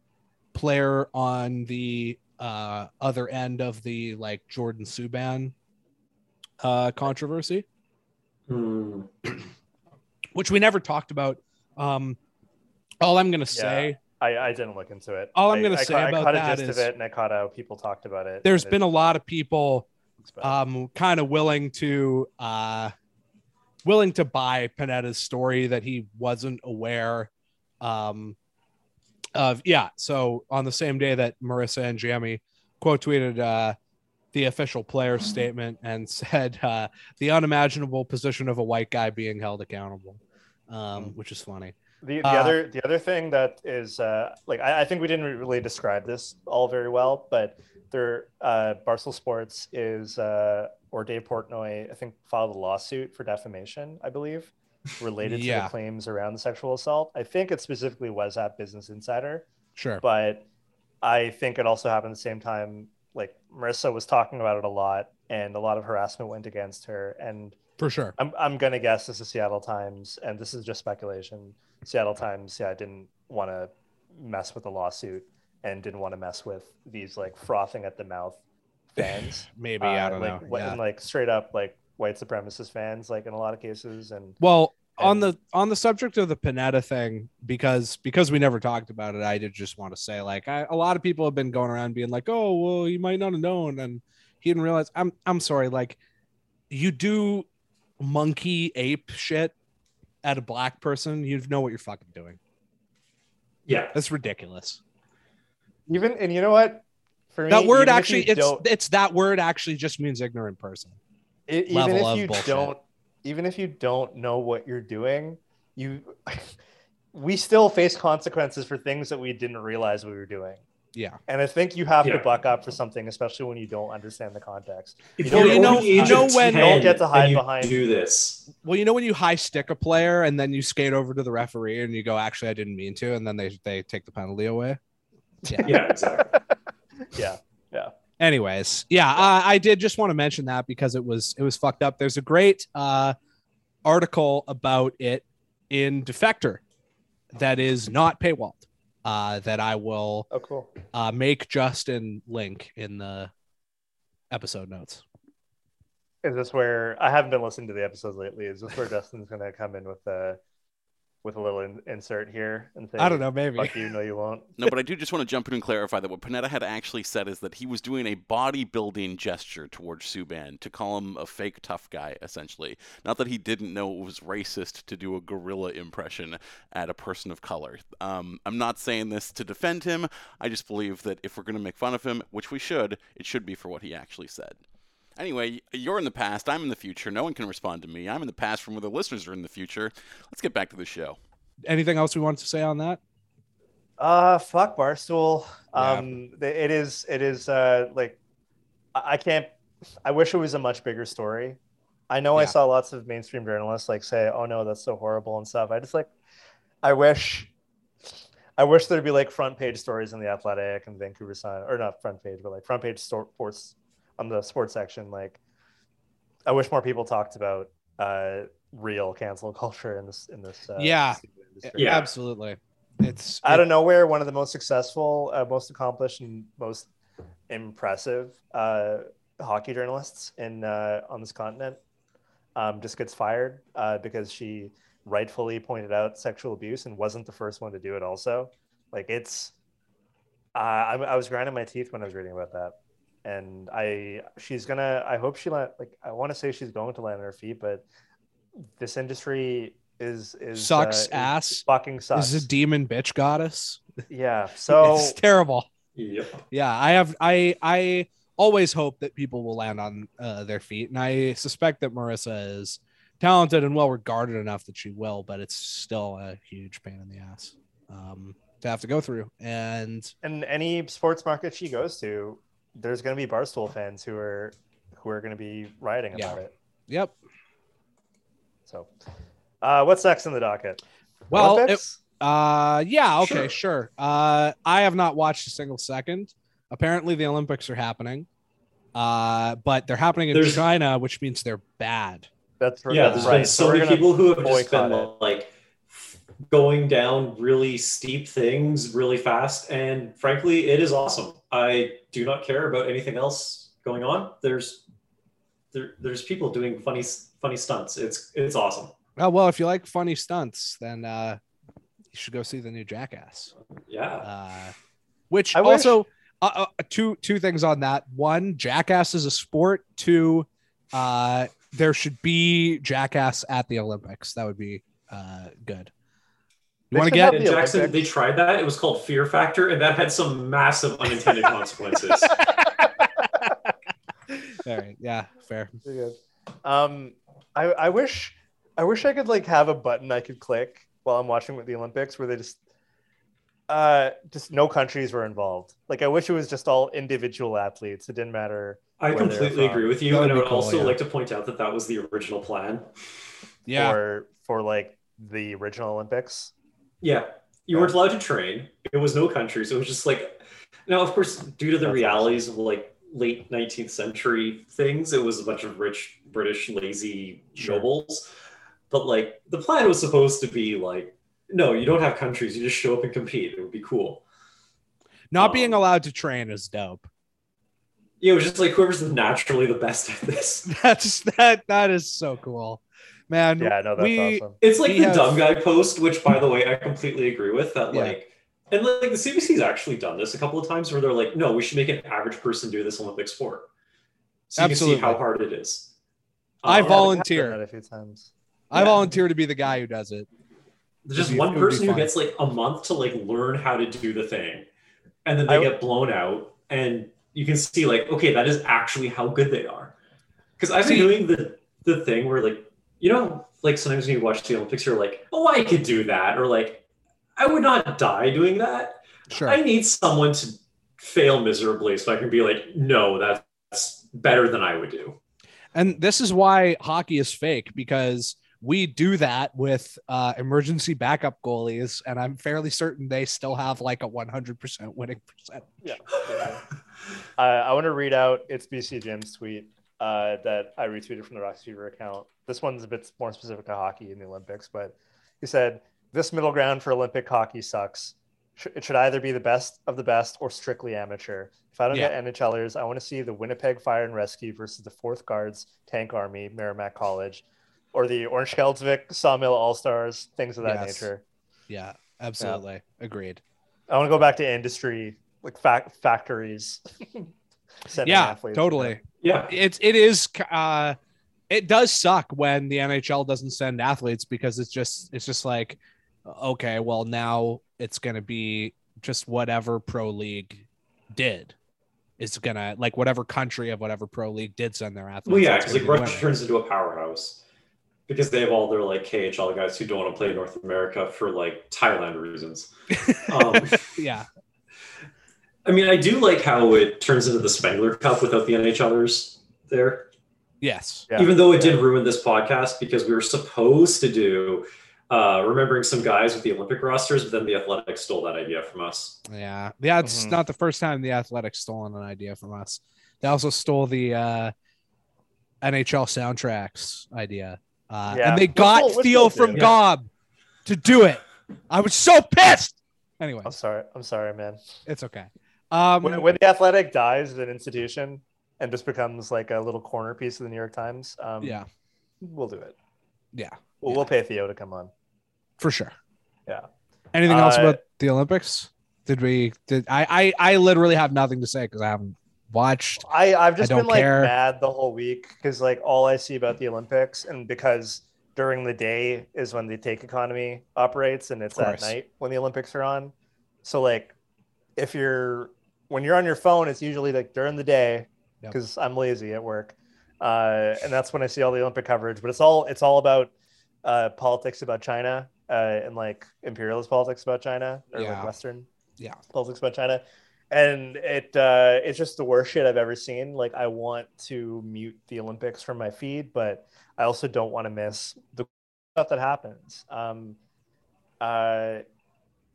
player on the uh, other end of the like Jordan Subban uh, controversy, Hmm. which we never talked about. Um, all I'm gonna say, I, I didn't look into it. All I'm gonna I say ca- I about caught that a gist is of it, and I caught how people talked about it. There's been it a lot of people um, kind of willing to uh, willing to buy Panetta's story that he wasn't aware um, of. Yeah. So on the same day that Marisa Ingemi quote tweeted uh, the official player statement and said uh, the unimaginable position of a white guy being held accountable, um, which is funny. The, the Uh, other the other thing that is uh, like I, I think we didn't really describe this all very well, but there uh, Barstool Sports is uh, or Dave Portnoy I think filed a lawsuit for defamation I believe related to the claims around the sexual assault. I think it specifically was at Business Insider, Sure. but I think it also happened at the same time. Like Marisa was talking about it a lot, and a lot of harassment went against her, and For sure. I'm I'm gonna guess this is Seattle Times, and this is just speculation. Seattle Times, yeah, didn't want to mess with the lawsuit and didn't want to mess with these like frothing at the mouth fans. Maybe. I Uh, don't like, know. Yeah. and, like straight up like white supremacist fans, like in a lot of cases. And Well, on the on the subject of the Panetta thing, because because we never talked about it, I did just want to say like I, a lot of people have been going around being like, oh well, he might not have known, and he didn't realize. I'm I'm sorry, like you do monkey ape shit at a black person, you know what you're fucking doing. Yeah. That's ridiculous. even and you know what? For me, that word actually it's it's that word actually just means ignorant person. it, even level if of you bullshit. don't even if you don't know what you're doing you we still face consequences for things that we didn't realize we were doing Yeah. and i think you have to buck up for something especially when you don't understand the context If Well, you're you know- over you know when- 10 Don't get to hide and you behind- do this. Well, you know when you high stick a player and then you skate over to the referee and you go, actually, I didn't mean to, and then they they take the penalty away. Yeah, exactly. Yeah. Yeah Anyways, yeah, uh, I did just want to mention that because it was it was fucked up. There's a great uh, article about it in Defector that is not paywalled. Uh, that I will oh cool uh, make Justin link in the episode notes. is this where i haven't been listening to the episodes lately is this where justin's going to come in with a with a little in, insert here and say I don't know, maybe. fuck you no you won't No, but I do just want to jump in and clarify that what Panetta had actually said is that he was doing a bodybuilding gesture towards Subban to call him a fake tough guy, essentially. Not that he didn't know it was racist to do a gorilla impression at a person of color. Um, I'm not saying this to defend him. I just believe that if we're going to make fun of him, which we should, it should be for what he actually said. Anyway, you're in the past. I'm in the future. No one can respond to me. I'm in the past from where the listeners are in the future. Let's get back to the show. Anything else we wanted to say on that? Uh, fuck Barstool. Yeah. Um, th- it is, it is, uh, like, I I can't, I wish it was a much bigger story. I know I saw lots of mainstream journalists like say, oh no, that's so horrible and stuff. I just like, I wish, I wish there'd be like front page stories in the Athletic and Vancouver Sun, or not front page, but like front page sto- sports on the sports section. Like, I wish more people talked about uh, real cancel culture in this in this. Uh, Yeah. industry. Yeah. Absolutely. It's out of nowhere, one of the most successful, uh, most accomplished, and most impressive uh, hockey journalists in uh, on this continent um, just gets fired uh, because she rightfully pointed out sexual abuse and wasn't the first one to do it. Also, like it's, uh, I, I was grinding my teeth when I was reading about that, and I she's gonna. I hope she let like I want to say she's going to land on her feet, but this industry is is Sucks uh, is- ass. fucking sucks. is a demon bitch goddess. Yeah. So it's terrible. Yep. Yeah, I have I I always hope that people will land on uh, their feet, and I suspect that Marisa is talented and well regarded enough that she will, but it's still a huge pain in the ass um, to have to go through. And and any sports market she goes to, there's going to be Barstool fans who are who are going to be rioting Yeah. about it. yep. So, uh, what's next in the docket? Well, it, uh, yeah, okay, Sure. sure. Uh, I have not watched a single second. Apparently, the Olympics are happening, uh, but they're happening in There's- China, which means they're bad. that's Yeah, that's there's right. been so we're many people who have just been it. like going down really steep things really fast, and frankly, it is awesome. I do not care about anything else going on. There's there, there's people doing funny funny stunts. It's it's awesome. Oh well, if you like funny stunts, then uh, you should go see the new Jackass. Yeah. Uh, which I wish- also uh, uh, two two things on that. One, Jackass is a sport. Two, uh, there should be Jackass at the Olympics. That would be uh, good. You They want to get In the Jackson, Olympics. they tried that. It was called Fear Factor, and that had some massive unintended consequences. all right? Yeah, fair. Pretty good. Um, I, I wish I wish I could like have a button I could click while I'm watching with the Olympics where they just uh just no countries were involved. Like I wish it was just all individual athletes. It didn't matter. I completely agree with you, and I would cool, also yeah. like to point out that that was the original plan. Yeah, For for like the original Olympics. Yeah, you weren't allowed to train. It was no countries. It was just like now, of course, due to the That's realities of like late 19th century things, it was a bunch of rich British lazy Sure. nobles. But like the plan was supposed to be like, no, you don't have countries. You just show up and compete. It would be cool. not being Um, allowed to train is dope. Yeah, it was just like whoever's naturally the best at this. That's that. That is so cool, man. Yeah, no, that's we, awesome. It's like We the have- dumb guy post, which by the way, I completely agree with. That Yeah. like, and like the CBC's actually done this a couple of times where they're like, no, we should make an average person do this Olympic sport, so you Absolutely. can see how hard it is. I Um, Yeah, volunteer. that a few times. I Yeah. volunteer to be the guy who does it. There's just be- one it would be person who gets like a month to like learn how to do the thing, and then they I- get blown out, and you can see like, okay, that is actually how good they are. Because I've been doing the the thing where like, you know, like sometimes when you watch the Olympics, you're like, oh, I could do that, or like, I would not die doing that. Sure. I need someone to fail miserably so I can be like, no, that's better than I would do. And this is why hockey is fake because we do that with uh, emergency backup goalies, and I'm fairly certain they still have like a 100% winning percent. Yeah. Uh, I want to read out it's BC Jim's tweet uh, that I retweeted from the Rocks Fever account. This one's a bit more specific to hockey in the Olympics, but he said, This middle ground for Olympic hockey sucks. It should either be the best of the best or strictly amateur. If I don't Yeah. get NHLers, I want to see the Winnipeg Fire and Rescue versus the Fourth Guards, Tank Army, Merrimack College, or the Örnsköldsvik Sawmill All Stars, things of that Yes. nature. Yeah, absolutely. Agreed. I want to go back to industry, like fac- factories. Yeah, athletes totally. Yeah. It's it is uh it does suck when the NHL doesn't send athletes because it's just it's just like okay, well now it's going to be just whatever pro league did. It's going to like whatever country of whatever pro league did send their athletes. Well, yeah, because like Russia winning. turns into a powerhouse because they have all their like KHL guys who don't want to play North America for like Thailand reasons. Um, yeah. I mean, I do like how it turns into the Spengler Cup without the NHLers there. Yes. Yeah. Even though it did ruin this podcast because we were supposed to do uh, remembering some guys with the Olympic rosters, but then the Athletics stole that idea from us. Yeah. Yeah, it's Mhm. not the first time the Athletics stolen an idea from us. They also stole the uh NHL soundtracks idea. Uh, Yeah. and they got still- we're Theo still from doing it. Gob to do it. I was so pissed. Anyway, I'm sorry. I'm sorry, man. it's okay. Um, When, when the athletic dies as an institution and just becomes like a little corner piece of the New York Times, um, yeah, we'll do it. yeah, We'll, Yeah. we'll pay Theo to come on. for sure. Yeah. Anything else Uh, about the Olympics? Did we? Did I? I, I literally have nothing to say because I haven't watched. I I've just I been like care. mad the whole week because like all I see about the Olympics and because during the day is when the take economy operates and it's at night when the Olympics are on. So like if you're when you're on your phone, it's usually like during the day Yep. because I'm lazy at work, uh, and that's when I see all the Olympic coverage. But it's all it's all about uh, politics about China uh, and like imperialist politics about China or Yeah. like Western Yeah. politics about China. And it uh, it's just the worst shit I've ever seen. Like I want to mute the Olympics from my feed, but I also don't want to miss the stuff that happens. Um, uh,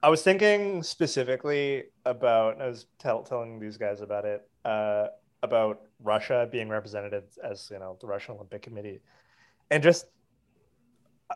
I was thinking specifically about, I was tell, telling these guys about it, uh, about Russia being represented as, you know, the Russian Olympic Committee. And just uh,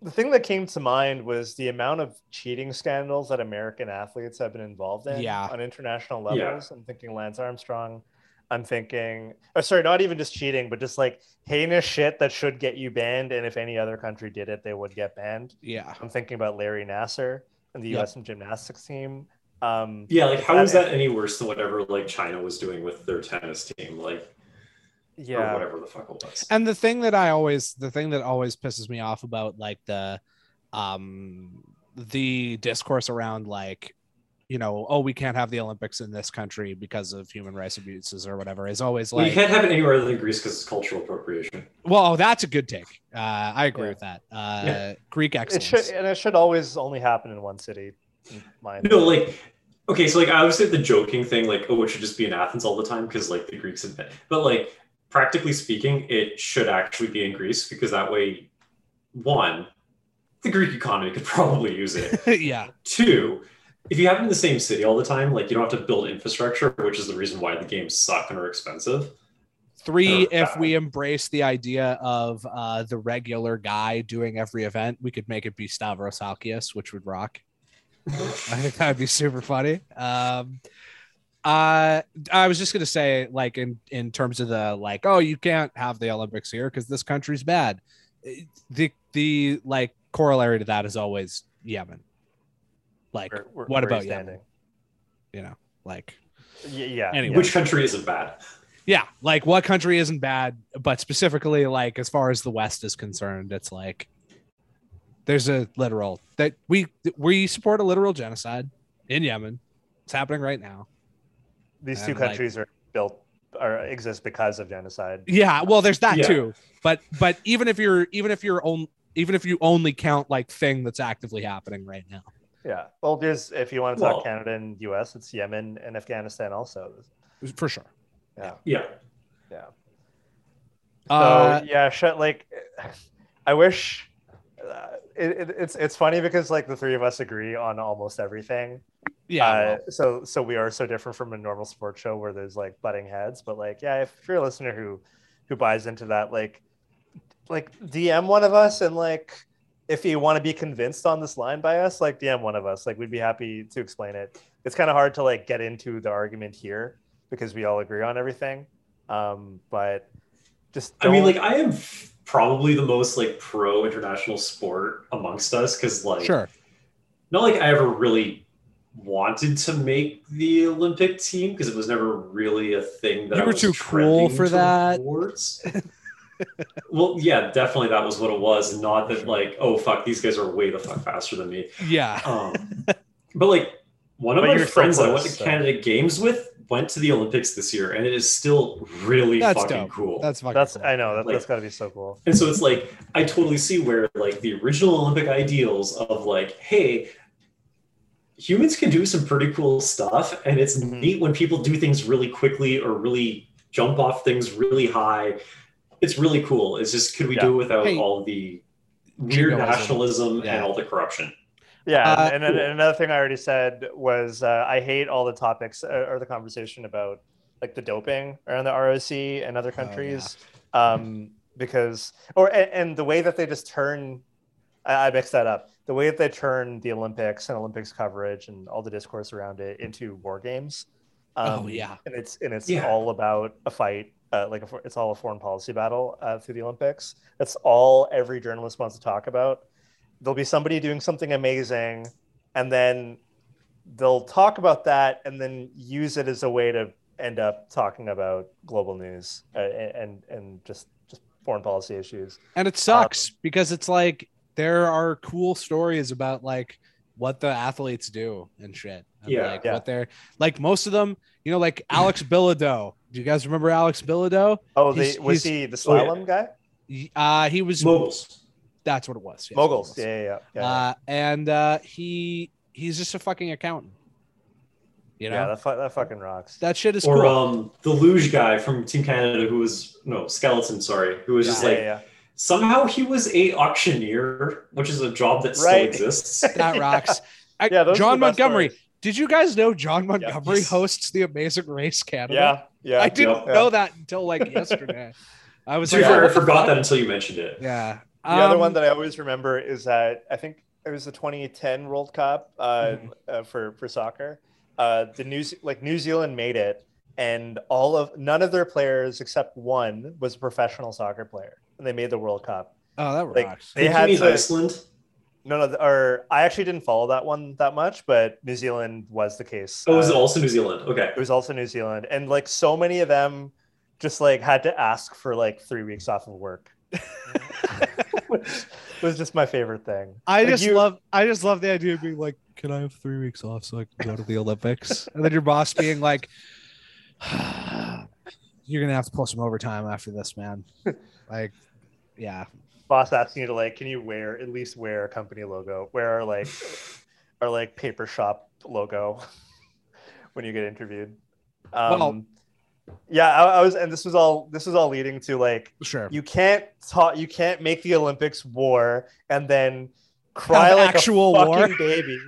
the thing that came to mind was the amount of cheating scandals that American athletes have been involved in Yeah. on international Yeah. levels. I'm thinking Lance Armstrong. I'm thinking, oh, sorry, not even just cheating, but just like heinous shit that should get you banned. And if any other country did it, they would get banned. Yeah. I'm thinking about Larry Nassar and the Yep. U.S. gymnastics team. Um, Yeah, like how That- is that any worse than whatever like China was doing with their tennis team? Like, or Yeah. whatever the fuck it was. And the thing that I always the thing that always pisses me off about like the um the discourse around like you know, oh, we can't have the Olympics in this country because of human rights abuses or whatever is always Well, you can't have it anywhere other than Greece because it's cultural appropriation. well, oh, that's a good take. Uh, I agree Yeah. with that. Uh, Yeah. Greek It should and it should always only happen in one city. in my No, opinion. like okay, so like I always say the joking thing, like oh, it should just be in Athens all the time because like the Greeks have been, but like practically speaking, it should actually be in Greece because that way, one, the Greek economy could probably use it. yeah. Two, if you have it in the same city all the time, like you don't have to build infrastructure, which is the reason why the games suck and are expensive. Three, if we embrace the idea of uh, the regular guy doing every event, we could make it be Stavros Alkius, which would rock. I think that would be super funny. Um, uh, I was just gonna say, like in in terms of the like, oh, you can't have the Olympics here because this country's bad. The the like corollary to that is always Yemen. Like, Where- where- what where are about you Yemen? standing? You know, like Y- Yeah. Anyway. Which country isn't bad? yeah like what country isn't bad but specifically like as far as the west is concerned it's like there's a literal that we we support a literal genocide in yemen it's happening right now These two and, like- countries are built or exist because of genocide. yeah well there's that Yeah. too but but even if you're even if you're on even if you only count like thing that's actively happening right now Yeah. Well, there's if you want to talk Well- Canada and U.S., it's Yemen and Afghanistan also. for sure Yeah. Yeah. Yeah. uh so yeah, like. I wish. Uh, it, it, it's it's funny because like the three of us agree on almost everything. yeah Uh, well, so so we are so different from a normal sports show where there's like butting heads. But like, yeah, if you're a listener who who buys into that, like like DM one of us and like if you want to be convinced on this line by us, like DM one of us. Like we'd be happy to explain it. It's kind of hard to like get into the argument here because we all agree on everything. Um, but just I mean, like I am f- probably the most like pro international sport amongst us because like sure not like I ever really wanted to make the Olympic team because it was never really a thing that You I were was too cool for that. towards. well, yeah, definitely that was what it was, not that like, oh fuck, these guys are way the fuck faster than me. yeah Um, but like one of But my you're so friends I went to so- Canada Games with went to the Olympics this year, and it is still really That's fucking dope. cool. that's fucking that's cool. I know that, Like- that's got to be so cool. And so it's like I totally see where like the original Olympic ideals of like, hey, humans can do some pretty cool stuff, and it's Mhm. neat when people do things really quickly or really jump off things really high. It's really cool. It's just could we do it without Hey, all the weird jingoism. nationalism Yeah. and all the corruption? Yeah, Uh, and, and, and another thing I already said was uh, I hate all the topics uh, or the conversation about like the doping around the ROC and other countries, um, because or and, and the way that they just turn, I, I mixed that up. The way that they turn the Olympics and Olympics coverage and all the discourse around it into war games. Um, Oh, yeah. and it's and it's Yeah. all about a fight. Uh, like a, it's all a foreign policy battle uh, through the Olympics. That's all every journalist wants to talk about there'll be somebody doing something amazing and then they'll talk about that and then use it as a way to end up talking about global news uh, and and just just foreign policy issues and it sucks because it's like there are cool stories about like what the athletes do and shit. And Yeah. like Yeah. what they're like most of them, you know, like Alex Bilodeau. Do you guys remember Alex Bilodeau? oh the, was he the Oh, yeah. slalom guy He- Uh he was Moguls. that's what it was. yes, moguls yeah yeah yeah, yeah. Uh and uh he he's just a fucking accountant. You know? yeah that, fu- that fucking rocks that shit is Or cool. um, the luge guy from Team Canada, who was no skeleton, sorry, who was just like yeah, somehow he was a auctioneer, which is a job that still exists. that rocks. I, Yeah, those Jon Montgomery. stories. Did you guys know Jon Montgomery Yes. hosts the Amazing Race Canada? yeah yeah I didn't yeah. know that until like yesterday. I was. Like, I forgot that until you mentioned it. Yeah. The other one Um, that I always remember is that I think it was the 2010 World Cup uh, Mm-hmm. uh, for for soccer. Uh, the news like New Zealand made it, and all of none of their players except one was a professional soccer player, and they made the World Cup. Oh, that Like rocks. they Think you had mean to, Iceland. No no or I actually didn't follow that one that much, but New Zealand was the case. Oh, was it Uh, also New Zealand? Okay. it was also New Zealand, and like so many of them just like had to ask for like three weeks off of work. Which was just my favorite thing. I Like, just you- love I just love the idea of being like, can I have three weeks off so I can go to the Olympics? and then your boss being like, you're gonna have to pull some overtime after this, man. like, yeah, boss asking you to like, can you wear at least wear a company logo? Wear our like our like paper shop logo when you get interviewed. Um, Well- yeah, I, I was, and this was all this was all leading to like sure. you can't talk, you can't make the Olympics war and then cry Have like actual a war? fucking baby,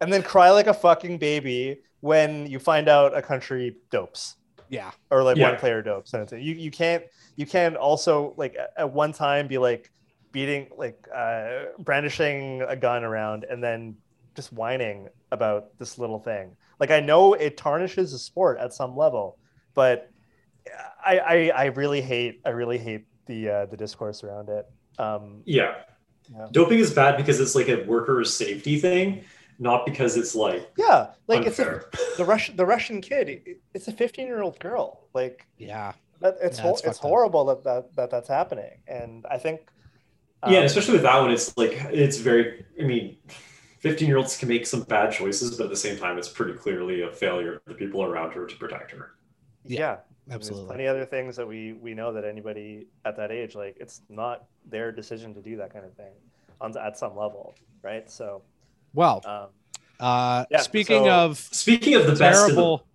and then cry like a fucking baby when you find out a country dopes yeah, or like Yeah. one player dopes. And you you can't you can't also like at- at one time be like beating like uh, brandishing a gun around and then just whining about this little thing. Like I know it tarnishes the sport at some level, but I I, I really hate I really hate the uh, the discourse around it. Um, Yeah. Yeah. Doping is bad because it's like a workers safety thing, not because it's like yeah, like it's a, the Russian the Russian kid. it- It's a 15 year old girl. Like yeah. that, it's Yeah, hor- it's it's, up. horrible that, that that that's happening, and I think yeah, and um, especially with that one, it's like it's very. I mean, fifteen-year-olds can make some bad choices, but at the same time, it's pretty clearly a failure of the people around her to protect her. Yeah, yeah, There's Absolutely. plenty other things that we we know that anybody at that age, like it's not their decision to do that kind of thing, on at some level, right? So, Well, um, uh, Yeah, speaking so- of Speaking of the best, in the, terrible,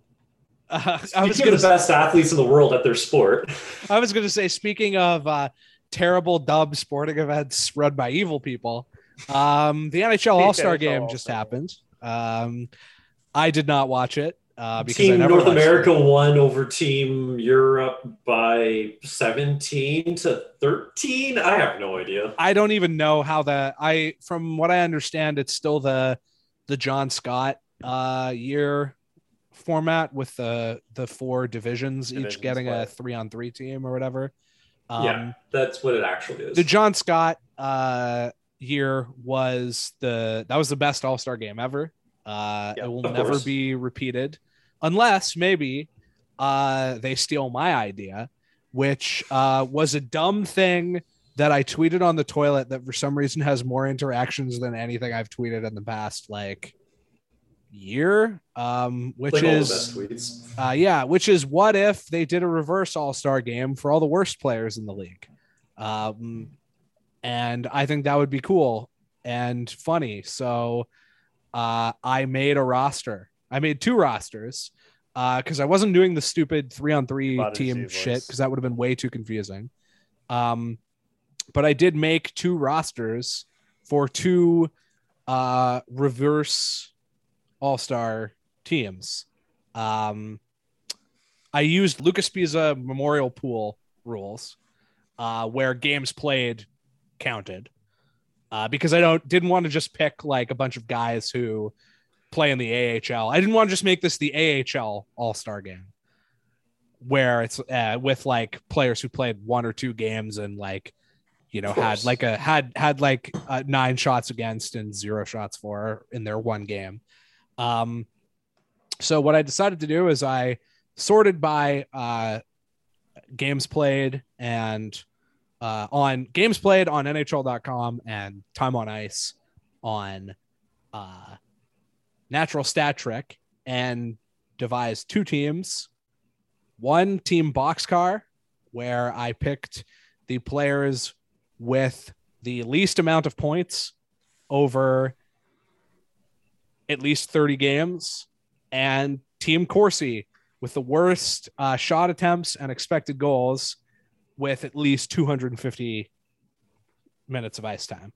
uh, I was speaking gonna of the best athletes in the world at their sport, I was going to say, speaking of uh, terrible dub sporting events run by evil people, um, the NHL All Star Game just All-Star happened. Um, I did not watch it uh, because I Team North America it. won over Team Europe by seventeen to thirteen. I have no idea. I don't even know how the I from what I understand, it's still the the John Scott uh, year format with the the four divisions, each Divisions getting a three on three team or whatever. Um, yeah, that's what it actually is. the John Scott uh year was the that was the best all-star game ever. Uh Yeah, it will never course. be repeated unless maybe uh they steal my idea, which uh was a dumb thing that I tweeted on the toilet that for some reason has more interactions than anything I've tweeted in the past like year. Um which like is uh, yeah, which is what if they did a reverse All Star game for all the worst players in the league? Um, and I think that would be cool and funny. So uh, I made a roster. I made two rosters because I wasn't doing the stupid three on three team shit because that would have been way too confusing. Um, but I did make two rosters for two uh, reverse All Star teams. Um, I used Lucas Pisa Memorial Pool rules, uh, where games played counted, uh, because I don't didn't want to just pick like a bunch of guys who play in the AHL. I didn't want to just make this the AHL All Star game, where it's uh, with like players who played one or two games and like you know had like a had had like uh, nine shots against and zero shots for in their one game. Um, so what I decided to do is I sorted by uh, games played and uh, on games played on NHL.com and time on ice on uh, Natural Stat Trick and devised two teams. One team boxcar, where I picked the players with the least amount of points over at least 30 games, and Team Corsi with the worst uh, shot attempts and expected goals with at least 250 minutes of ice time.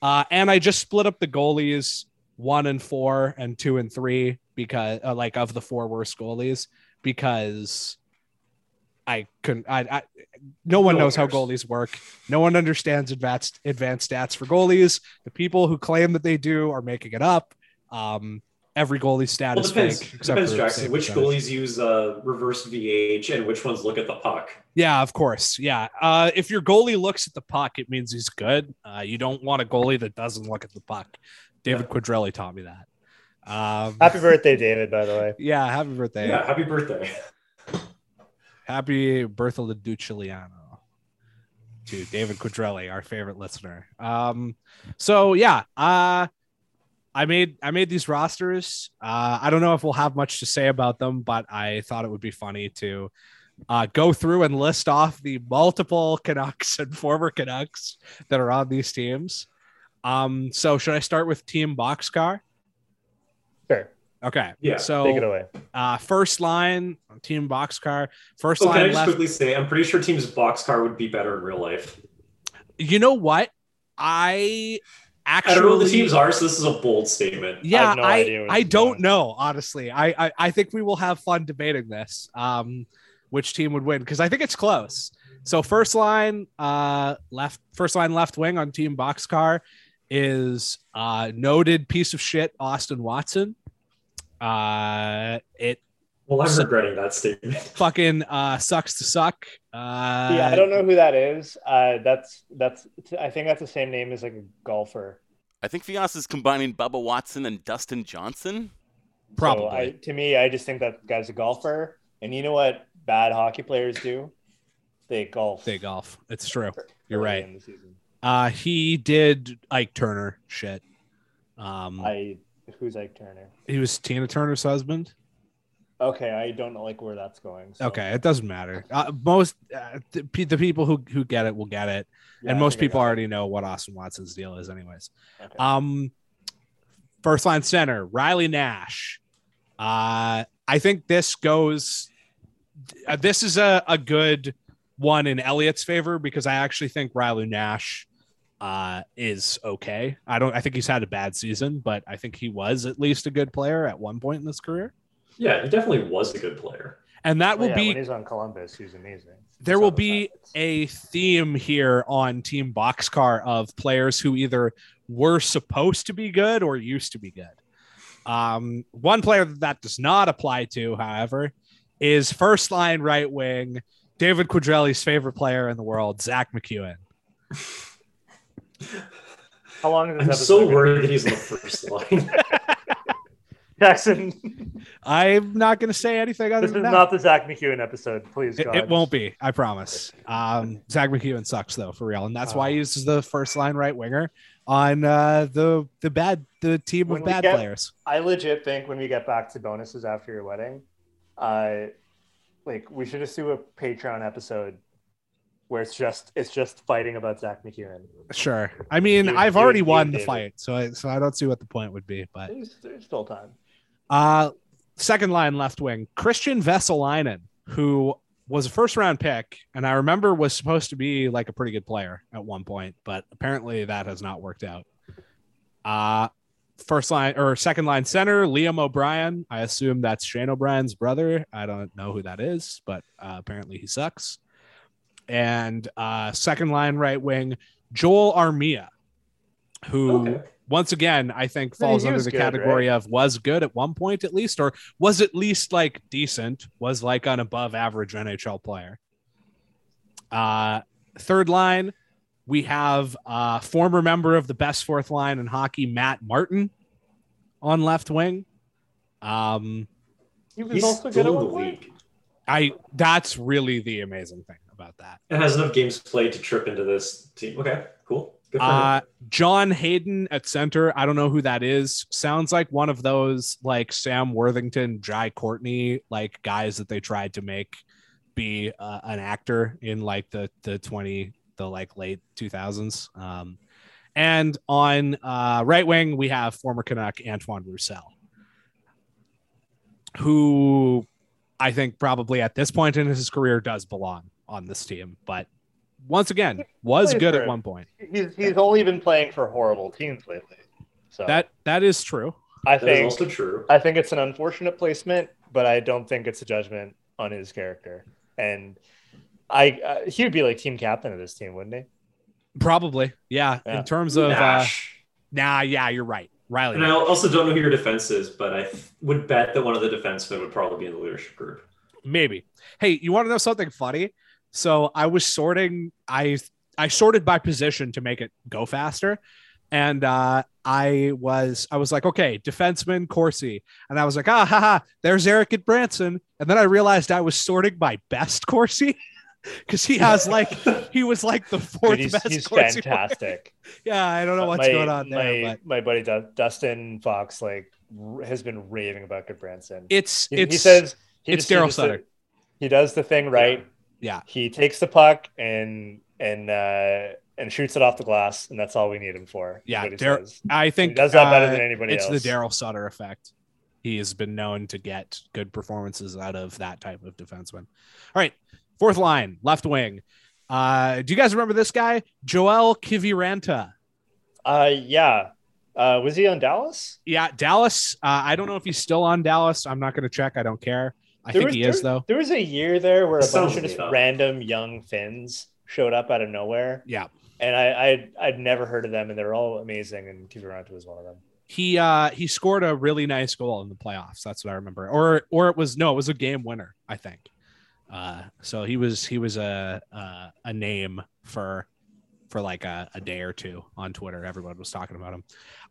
Uh, and I just split up the goalies one and four and two and three because uh, like of the four worst goalies because I couldn't I, I no one No knows how goalies work. No one understands advanced advanced stats for goalies. The people who claim that they do are making it up. Um, every goalie stat Well, is depends. fake. except Depends, for Jackson. Which percentage. goalies use uh, reverse VH and which ones look at the puck? Yeah, of course. Yeah. Uh, if your goalie looks at the puck, it means he's good. Uh, you don't want a goalie that doesn't look at the puck. David Quadrelli taught me that. Um, happy birthday, David. By the way, yeah, happy birthday. Yeah, happy birthday. Happy birthday to Duciliano to David Quadrelli, our favorite listener. Um, so yeah, uh, I made I made these rosters. Uh, I don't know if we'll have much to say about them, but I thought it would be funny to uh, go through and list off the multiple Canucks and former Canucks that are on these teams. Um, so should I start with Team Boxcar? Sure. Okay. Yeah, So Take it away. uh, first line, Team Boxcar. First Oh, can I just left. quickly say, I'm pretty sure Team's boxcar would be better in real life. You know what? I actually I don't know what the teams are, so this is a bold statement. Yeah, have no I I don't know honestly. I, I I think we will have fun debating this. Um, which team would win? Because I think it's close. So first line, uh, left first line left wing on Team Boxcar is uh noted piece of shit Austin Watson. Uh, it Well, I'm So- regretting that statement. fucking uh sucks to suck. Uh, yeah, I don't know who that is. Uh, that's that's. I think that's the same name as like a golfer. I think Fias is combining Bubba Watson and Dustin Johnson. Probably. So I, to me, I just think that guy's a golfer. And you know what bad hockey players do? They golf. They golf. It's true. You're right. in the. Uh, he did Ike Turner shit. Um, I who's Ike Turner? he was Tina Turner's husband. Okay, I don't like where that's going. so- Okay, it doesn't matter. Uh, most uh, the, the people who who get it will get it, Yeah, and most people got it. already know what Austin Watson's deal is, anyways. Okay. Um, first line center Riley Nash. Uh, I think this goes. Uh, this is a a good one in Elliott's favor because I actually think Riley Nash uh is okay. I don't I think he's had a bad season, but I think he was at least a good player at one point in his career. Yeah, he definitely was a good player. And that will Oh, yeah, be when he's on Columbus. He's amazing. there He's will be a theme here on Team Boxcar of players who either were supposed to be good or used to be good. Um, one player that that does not apply to, however, is first line right wing David Quadrelli's favorite player in the world, Zack MacEwen. How long is this I'm episode so gonna worried that he's on the first line. Jackson. I'm not going to say anything other this than is not the Zack MacEwen episode. Please, It, God. it won't be, I promise. Um, Zack MacEwen sucks though, for real, and that's why Oh. he uses the first line right winger on uh, the the bad the team When of bad get- players. I legit think when we get back to bonuses after your wedding, uh, like we should just do a Patreon episode where it's just it's just fighting about Zack MacEwen. Sure. I mean, I've already won the fight, so I, so I don't see what the point would be. But There's, there's still time. Uh, second line left wing, Kristian Vesalainen, who was a first round pick, and I remember was supposed to be like a pretty good player at one point, but apparently that has not worked out. Uh first line or second line center, Liam O'Brien. I assume that's Shane O'Brien's brother. I don't know who that is, but uh, apparently he sucks. And uh, second line right wing, Joel Armia, who Okay. Once again I think Yeah, falls he under the good, category of was good at one point at least, or was at least like decent, was like an above average NHL player. Uh, third line, we have uh, former member of the best fourth line in hockey, Matt Martin, on left wing. Um, He was He's also good still at one point. league I that's really the amazing thing about that. and has enough games played to trip into this team. Okay, cool. Uh, John Hayden at center. I don't know who that is. Sounds like one of those like Sam Worthington, Jai Courtney, like guys that they tried to make be uh, an actor in like the the twenty the like late two thousands. Um, and on uh, right wing we have former Canuck Antoine Roussel, who I think probably at this point in his career does belong on this team, but once again was good at him. one point. He's he's only been playing for horrible teams lately. So That that is true. I that is think also true. I think it's an unfortunate placement, but I don't think it's a judgment on his character. And I uh, he would be like team captain of this team, wouldn't he? Probably, yeah. Yeah. In terms of, uh, nah, yeah, you're right, Riley. And I also don't know who your defense is, but I th- would bet that one of the defensemen would probably be in the leadership group. Maybe. Hey, you want to know something funny? So I was sorting. I I sorted by position to make it go faster, and uh, I was I was like, okay, defenseman Corsi, and I was like, ah, haha, there's Erik Gudbranson, and then I realized I was sorting by best Corsi because he has like he was like the fourth Dude, he's, best he's Corsi player. fantastic. Yeah, I don't know what's my, going on there, My, but my buddy Du- Dustin Fox like r- has been raving about Gudbranson. it's He, it's he says he it's Darryl Sutter. He does the thing right. Yeah. He takes the puck and and uh and shoots it off the glass, and that's all we need him for. Yeah, Dar- I think He does that better uh, than anybody it's else. the Darryl Sutter effect. He has been known to get good performances out of that type of defenseman. All right, fourth line, left wing. Uh, do you guys remember this guy, Joel Kiviranta? Uh, yeah. Uh, was he on Dallas? Yeah, Dallas. Uh, I don't know if he's still on Dallas. I'm not going to check. I don't care. I There think was- he is there- though. There was a year there where a Sounds bunch of just random young Finns showed up out of nowhere, Yeah, and I I'd, I'd never heard of them, and they're all amazing, and Kiviranta was one of them. he uh, he scored a really nice goal in the playoffs. That's what I remember. Or or it was no, it was a game winner. I think. Uh, so he was he was a a, a name for for like a, a day or two on Twitter. Everyone was talking about him.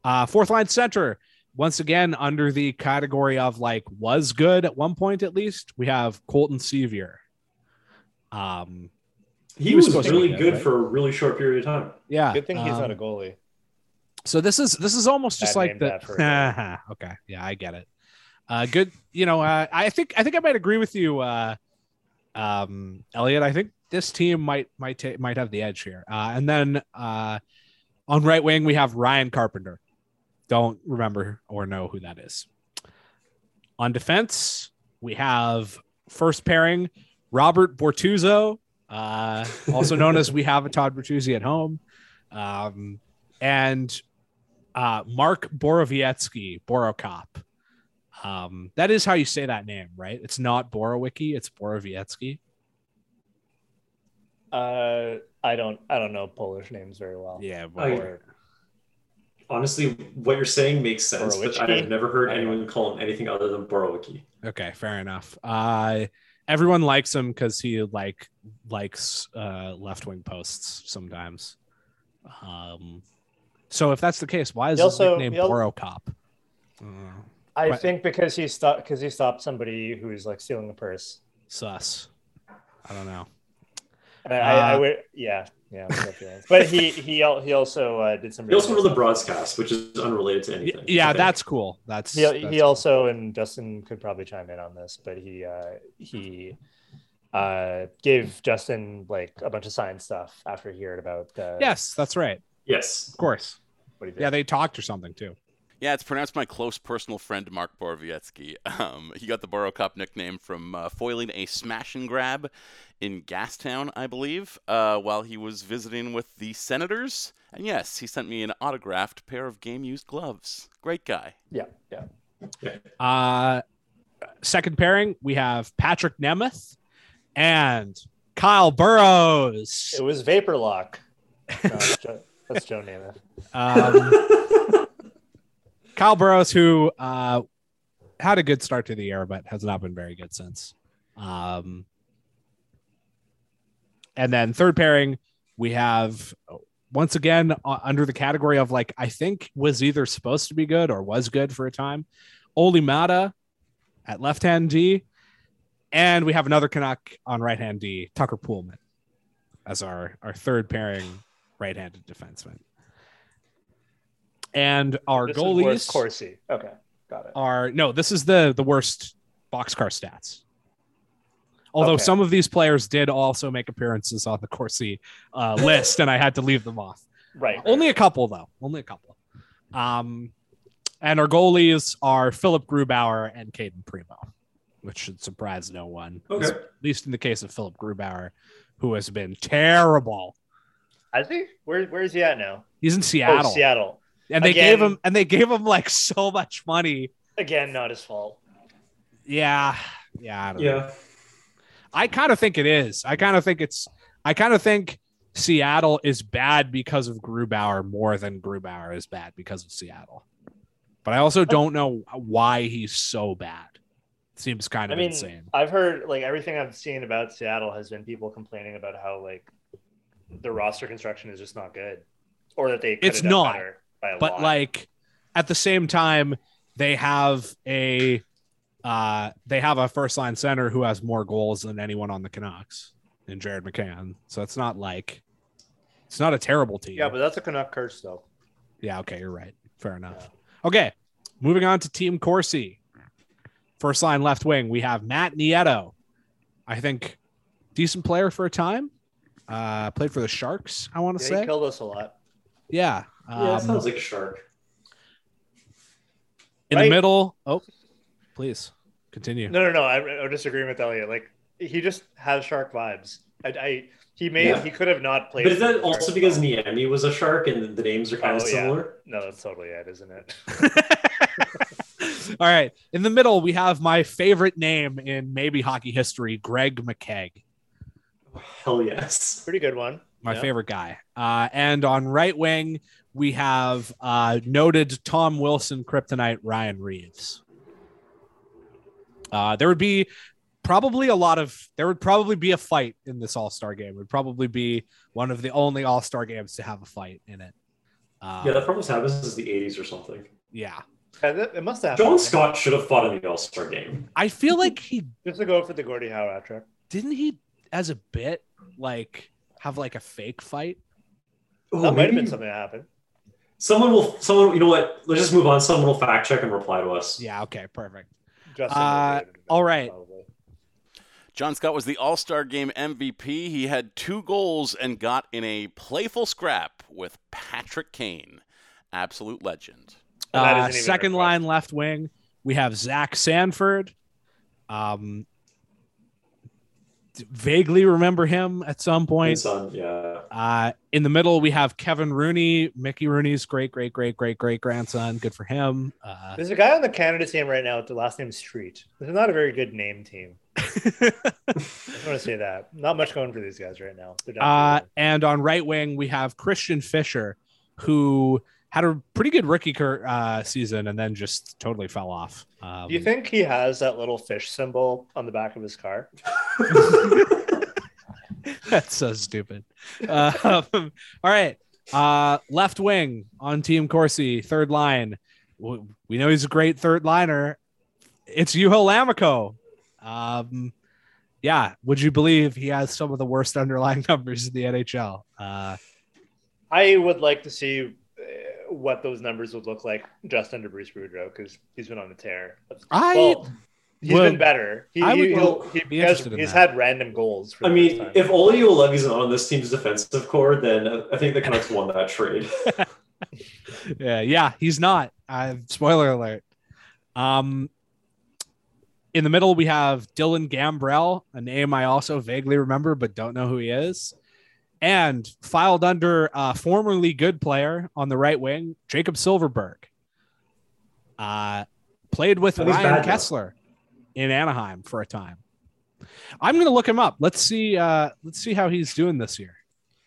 Uh, fourth line center. Once again, under the category of like was good at one point at least, we have Colton Sceviour. Um, He, He was was, supposed to be really good, good right? for a really short period of time. yeah. Good thing he's um, not a goalie. So this is this is almost just Bad like the bad for a okay, yeah, I get it. Uh, good, you know, uh, I think I think I might agree with you, uh, um, Elliot. I think this team might might ta- might have the edge here. Uh, and then uh, on right wing we have Ryan Carpenter. Don't remember or know who that is. On defense we have first pairing Robert Bortuzzo, uh, also known as we have a Todd Bertuzzi at home. Um, and uh, Mark Borowiecki, Borocop. Um, that is how you say that name, right? It's not Borowicki, it's Borowiecki. Uh, I don't I don't know Polish names very well. Yeah, I- Or- Honestly, what you're saying makes sense, but I've never heard anyone call him anything other than Borowicki. okay, fair enough. Uh, everyone likes him because he like likes uh, left wing posts sometimes. Um, so if that's the case, why is He his also- nickname he al- Borocop? Uh, I Right. think because he stopped because he stopped somebody who's like stealing a purse. sus. I don't know. And I, I, I Uh, would yeah yeah. but he he he also uh, did some. He also really wrote the broadcast, which is unrelated to anything. Yeah, Okay. that's cool. That's. He, that's he also and Justin could probably chime in on this, but he uh, he uh, gave Justin like a bunch of science stuff after he heard about uh, yes, that's right. yes. Of course. what he did. Yeah, they talked or something too. Yeah, it's pronounced my close personal friend Mark Borowiecki. Um, he got the Borocop nickname from uh, foiling a smash and grab in Gastown, I believe, uh, while he was visiting with the Senators. And yes, he sent me an autographed pair of game used gloves. Great guy. yeah yeah. Uh, second pairing, we have Patrik Nemeth and Kyle Burroughs. It was Vapor Lock. No, that's, Joe, that's Joe Namath. Um, Kyle Burroughs, who uh, had a good start to the year, but has not been very good since. Um, and then third pairing, we have once again uh, under the category of like I think was either supposed to be good or was good for a time. Olli Maatta at left hand D, and we have another Canuck on right hand D, Tucker Poolman, as our our third pairing right handed defenseman. And our This goalies Corsi. Okay, got it. are no, this is the the worst boxcar stats. Although Okay. some of these players did also make appearances on the Corsi uh, list, and I had to leave them off. Right. right. Only a couple, though. Only a couple. Um, and our goalies are Philipp Grubauer and Cayden Primeau, which should surprise no one. Okay. At least in the case of Philipp Grubauer, who has been terrible. I think where where is he at now? He's in Seattle, Oh, Seattle. and they Again. gave him and they gave him like so much money. Again, not his fault. Yeah, yeah, I don't know. I kind of think it is. I kind of think it's. I kind of think Seattle is bad because of Grubauer more than Grubauer is bad because of Seattle. But I also don't know why he's so bad. Seems kind I of mean, insane. I've heard like everything I've seen about Seattle has been people complaining about how like the roster construction is just not good, or that they It's not. by a but lot. like at the same time, they have a uh they have a first line center who has more goals than anyone on the Canucks in Jared McCann. So it's not like it's not a terrible team. yeah, but that's a Canuck curse though. Yeah, okay, you're right. Fair enough. Okay, moving on to Team Corsi. First line left wing, we have Matt Nieto. I think decent player for a time. Uh, played for the Sharks, I want to Yeah, say. he killed us a lot. yeah. Yeah, Um, sounds like a shark. in the middle. Oh, please continue. No, no, no. I, I'm disagreeing with Elliot. Like he just has shark vibes. I, I he may Yeah. he could have not played. But is that also Sharks because well. Niemi was a shark and the names are kind of Oh, yeah. similar? No, that's totally it, isn't it? All right. In the middle, we have my favorite name in maybe hockey history, Greg McKegg. Hell yes. Pretty good one. my Yeah. favorite guy. Uh, and on right wing, we have uh, noted Tom Wilson kryptonite Ryan Reaves. Uh, there would be probably a lot of there would probably be a fight in this All Star game. It would probably be one of the only All Star games to have a fight in it. Um, Yeah, that probably happens since the 80s or something. yeah. Yeah, that- It must have. John happened. Scott should have fought in the All Star game. I feel like he Just to go for the Gordie Howe hat trick. didn't he as a bit like have like a fake fight. Oh, that might have been something that happened. Someone will, someone, you know what? Let's just move on. Someone will fact check and reply to us. Yeah. Okay. Perfect. Justin Uh, will do it, all right. probably. John Scott was the All Star Game MVP. He had two goals and got in a playful scrap with Patrick Kane, absolute legend. Uh, isn't even a second line left wing, we have Zach Sanford. Um, vaguely remember him at some point. son, yeah. Uh, in the middle, we have Kevin Rooney, Mickey Rooney's great, great, great, great, great grandson. Good for him. Uh, There's a guy on the Canada team right now with the last name Street. This is not a very good name team. I just want to say that. Not much going for these guys right now. Uh, and on right wing, we have Christian Fischer, who had a pretty good rookie cur- uh, season and then just totally fell off. Um, Do you think he has that little fish symbol on the back of his car? That's so stupid. Um, all right. Uh, left wing on Team Corsi, third line. We know he's a great third liner. It's Juho Lammikko. Um, yeah. Would you believe he has some of the worst underlying numbers in the NHL? Uh, I would like to see uh, what those numbers would look like just under Bruce Boudreau because he's been on the tear. I Well, he's would- been better. He, I would he, will he, be has, interested in he's that. had random goals. For I the mean, first time. if Olli Juolevi's on this team's defensive core, then I think the Canucks won that trade. yeah, yeah, he's not. Uh, spoiler alert. Um, in the middle, we have Dylan Gambrell, a name I also vaguely remember but don't know who he is. And filed under uh, formerly good player on the right wing, Jakob Silfverberg. Uh, played with Ryan bad now. Kesler in Anaheim for a time. I'm gonna look him up. Let's see. Uh, let's see how he's doing this year.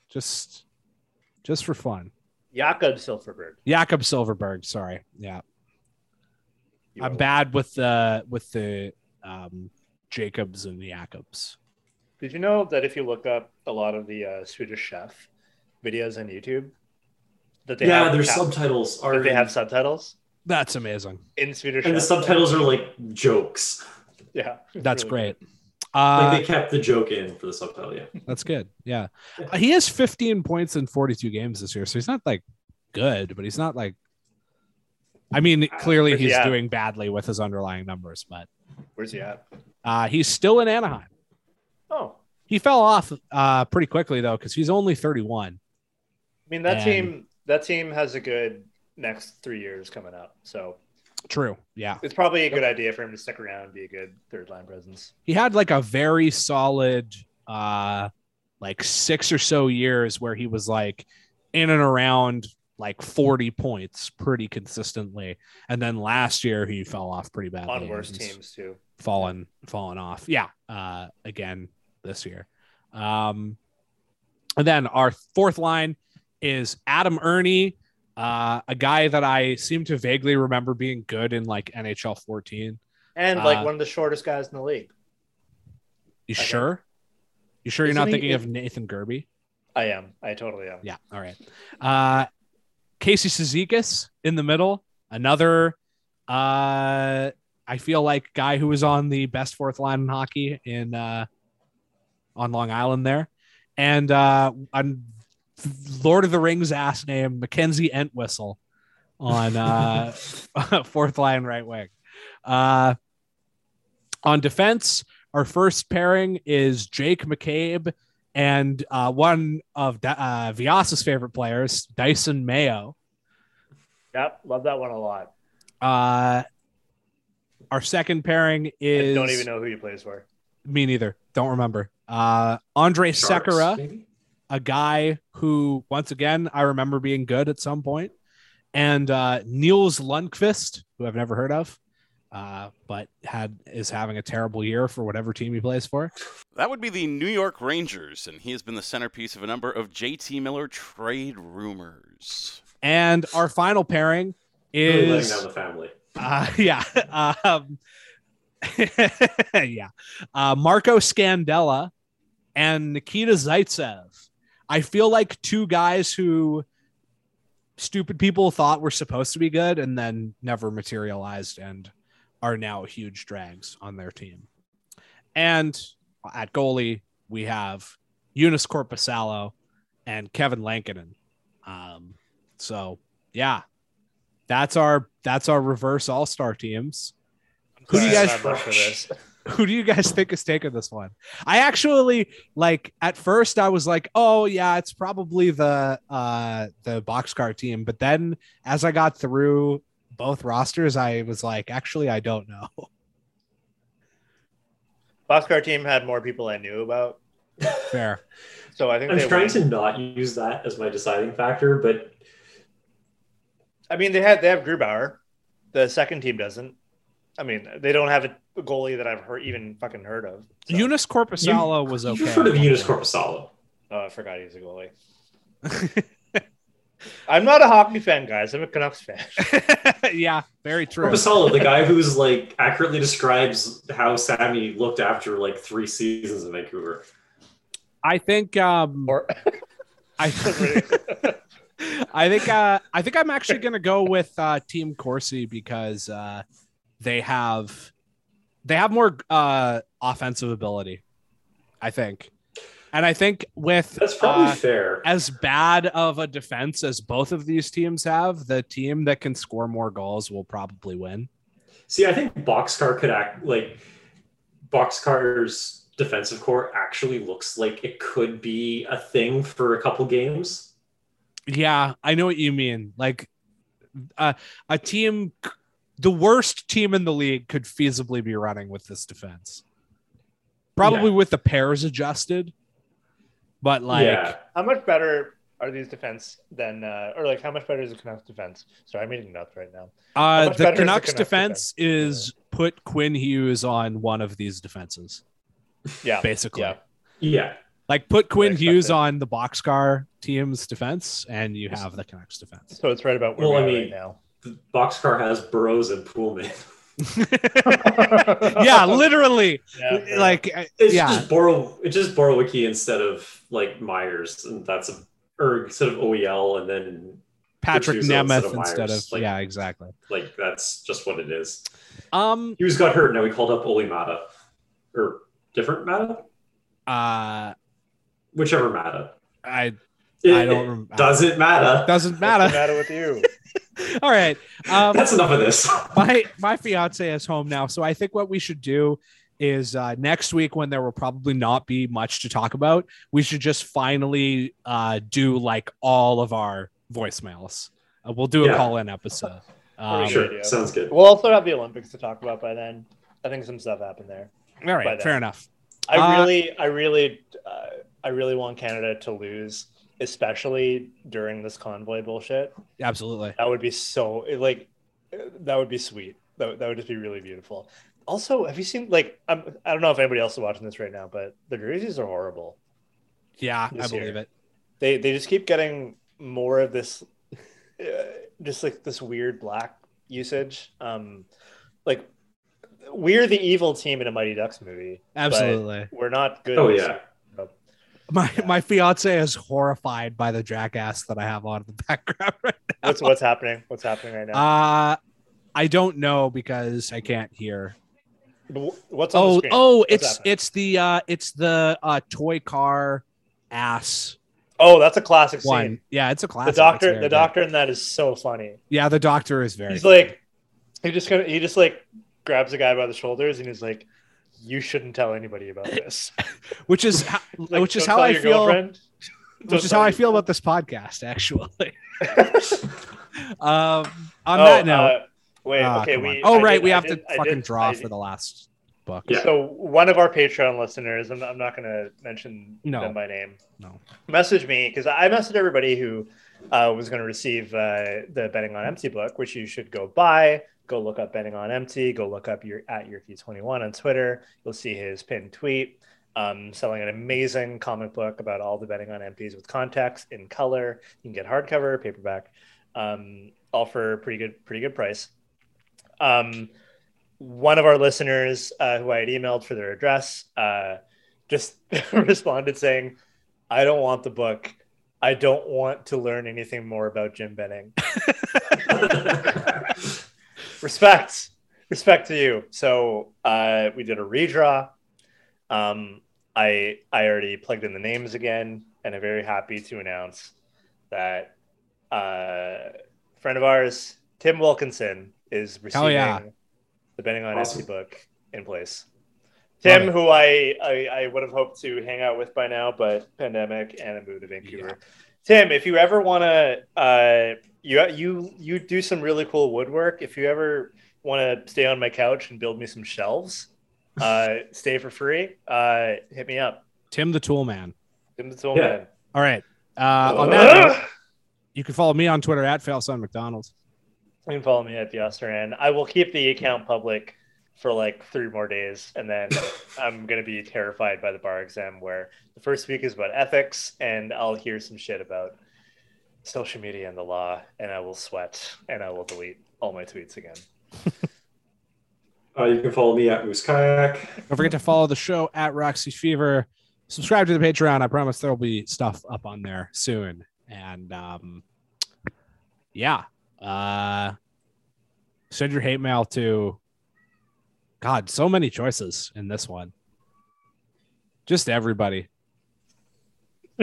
Just, just for fun. Jakob Silfverberg. Jakob Silfverberg. Sorry. Yeah. you I'm will. bad with the with the um Jacobs and the Jacobs. Did you know that if you look up a lot of the uh, Swedish chef videos on YouTube, that they yeah, have their subtitles are. they have subtitles That's amazing. in Swedish, and the subtitles are like jokes. Yeah, That's really great. good. Uh, Like they kept the joke in for the subtitle. Yeah. that's good. Yeah. Uh, he has 15 points in 42 games this year, so he's not like good, but he's not like. I mean, clearly Where's he's at? doing badly with his underlying numbers, but Where's he at? uh, he's still in Anaheim. Oh, He fell off uh, pretty quickly though, because he's only 31. I mean that And- team. That team has a good next three years coming up, so True. Yeah. it's probably a good idea for him to stick around and be a good third line presence. he had like a very solid uh like six or so years where he was like in and around like 40 points pretty consistently and then last year he fell off pretty badly on worse teams too. fallen fallen off yeah uh again this year um and then our fourth line is adam erne uh a guy that i seem to vaguely remember being good in like nhl 14 And like Uh, one of the shortest guys in the league. You Okay. sure? You sure you're not he- thinking of Nathan Gerbe? I am. I totally am. Yeah. All right. Uh, Casey Cizikas in the middle, another. Uh, I feel like guy who was on the best fourth line in hockey in uh, on Long Island there, and uh, on Lord of the Rings ass name Mackenzie Entwistle on uh, fourth line right wing. Uh, on defense, our first pairing is Jake McCabe and uh, one of Da- uh, Vyas's favorite players, Dysin Mayo. Yep, love that one a lot. Uh, our second pairing I is don't even know who he plays for. me neither. Don't remember. Uh, Andre Sharks, Sekera, maybe? A guy who, once again, I remember being good at some point, and uh, Nils Lundkvist, who I've never heard of, uh, but had is having a terrible year for whatever team he plays for. That would be the New York Rangers, and he has been the centerpiece of a number of JT Miller trade rumors. And our final pairing Really letting is down the family. Uh, yeah. Um, yeah. Uh, Marco Scandella and Nikita Zaitsev. I feel like two guys who stupid people thought were supposed to be good and then never materialized and are now huge drags on their team. And at goalie, we have Joonas Korpisalo and Kevin Lankinen. Um, so yeah, that's our that's our reverse all star teams. Who do you guys- I'm not for this? Who do you guys think is taking this one? I actually like at first I was like, oh yeah, it's probably the uh the boxcar team. But then as I got through both rosters, I was like, actually, I don't know. Boxcar team had more people I knew about, Fair. so I think I'm they trying win. to not use that as my deciding factor, but I mean, they had they have Grubauer. The second team doesn't. I mean, they don't have a goalie that I've heard, even fucking heard of. So- Joonas Korpisalo was okay. you've heard of Joonas Korpisalo. Oh, I forgot he's a goalie. I'm not a hockey fan, guys. I'm a Canucks fan. yeah, very true. Korpisalo, the guy who's like accurately describes how Sammy looked after like three seasons in Vancouver. I think um Or I I think uh, I think I'm actually gonna go with uh, Team Corsi because uh, they have they have more uh, offensive ability. I think, and I think with That's probably uh, fair. as bad of a defense as both of these teams have, the team that can score more goals will probably win. See, I think Boxcar could act like Boxcar's defensive core actually looks like it could be a thing for a couple games. Yeah, I know what you mean. Like uh, a team, the worst team in the league could feasibly be running with this defense. Probably Yeah. with the pairs adjusted, but like yeah, how much better are these defense than, uh, or like how much better is the Canucks defense? Sorry, I'm eating nuts right now. uh, the better is the Canucks, Canucks defense is put Quinn Hughes on one of these defenses, Yeah, basically. yeah. yeah. Like put Quinn Hughes on the boxcar team's defense, and you have the Canucks defense. So it's right about where Well, we I mean- right now. The Boxcar has Burroughs and Poolman. yeah, literally. Yeah, like, uh, It's yeah, just Boro. It's just Borowicki instead of like Myers, and that's a or instead of OEL, and then Patrick Hughes instead Nemeth of instead of like- yeah, exactly. like that's just what it is. Um, Hughes got hurt. Now he called up Olli Maatta, or different Mata, uh, whichever Mata. I It, I don't it doesn't matter. doesn't What's matter. the matter with you? All right. Um, That's enough of this. my my fiance is home now, so I think what we should do is uh, next week when there will probably not be much to talk about, we should just finally uh, do like all of our voicemails. Uh, we'll do a Yeah. call in episode. Um, Sure. sure, sounds good. We'll also have the Olympics to talk about by then. I think some stuff happened there. All by right, then. fair enough. I Uh, really, I really, uh, I really want Canada to lose, especially during this convoy bullshit. Absolutely. That would be so like, that would be sweet. That, would- that would just be really beautiful. Also, have you seen like I'm, I don't know if anybody else is watching this right now, but the jerseys are horrible. Yeah, I This year. believe it. They they just keep getting more of this, uh, just like this weird black usage. Um, like we're the evil team in a Mighty Ducks movie. Absolutely. we're not good. Oh this yeah, My my fiance is horrified by the jackass that I have on in the background right now. What's what's happening? What's happening right now? Uh I don't know because I can't hear. What's on the Oh, screen? oh, What's it's happening? it's the uh it's the uh toy car ass oh, that's a classic scene. one. Yeah, it's a classic. It's doctor, the good. doctor in that is so funny. Yeah, the doctor is very He's good. like, he just kind of, he just like grabs a guy by the shoulders and he's like, "You shouldn't tell anybody about this." which is how, Like, which is how I feel girlfriend. which Don't is tell how I feel girl- about this podcast actually. um on Oh, that note, uh, wait, ah, okay, come on. we. Oh I right, did- we have did- to fucking did- draw for the last book. Yeah. So one of our Patreon listeners, I'm, I'm not going to mention No. them by name. No. Message me because I messaged everybody who uh, was going to receive uh, the Betting on Empty book, which you should go buy. Go look up Betting on Empty. Go look up your at your Yerky21 on Twitter. You'll see his pinned tweet. Um, selling an amazing comic book about all the betting on empties with context in color. You can get hardcover, paperback, um, all for a pretty good, pretty good price. Um, one of our listeners uh, who I had emailed for their address uh, just responded saying, I don't want the book. I don't want to learn anything more about Jim Benning. respect, respect to you. So uh, we did a redraw. Um, I I already plugged in the names again, and I'm very happy to announce that uh, friend of ours, Tim Wilkinson, is receiving yeah. the Betting on Awesome. Empty book in place. Tim, who I, I I would have hoped to hang out with by now, but pandemic and I moved to Vancouver. Tim, if you ever want to, uh, you you you do some really cool woodwork. If you ever want to stay on my couch and build me some shelves, uh, stay for free. Uh, hit me up. Tim the Tool Man. Tim the Tool Yeah. Man. All right. Uh, on that note, you can follow me on Twitter at Failson McDonald's. You can follow me at the Osteran. I will keep the account public for like three more days, and then I'm gonna be terrified by the bar exam, where the first week is about ethics, and I'll hear some shit about social media and the law, and I will sweat, and I will delete all my tweets again. Uh, you can follow me at Moose Kayak. Don't forget to follow the show at Roxy Fever. Subscribe to the Patreon. I promise there will be stuff up on there soon. And um, yeah, uh, send your hate mail to God. So many choices in this one. Just everybody.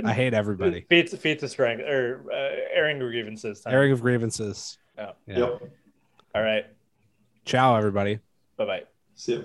I hate everybody. Feet, feet to strength or uh, airing grievances. Time. Airing of grievances. Yeah. Yeah. Yep. All right. Ciao, everybody. Bye bye. See ya.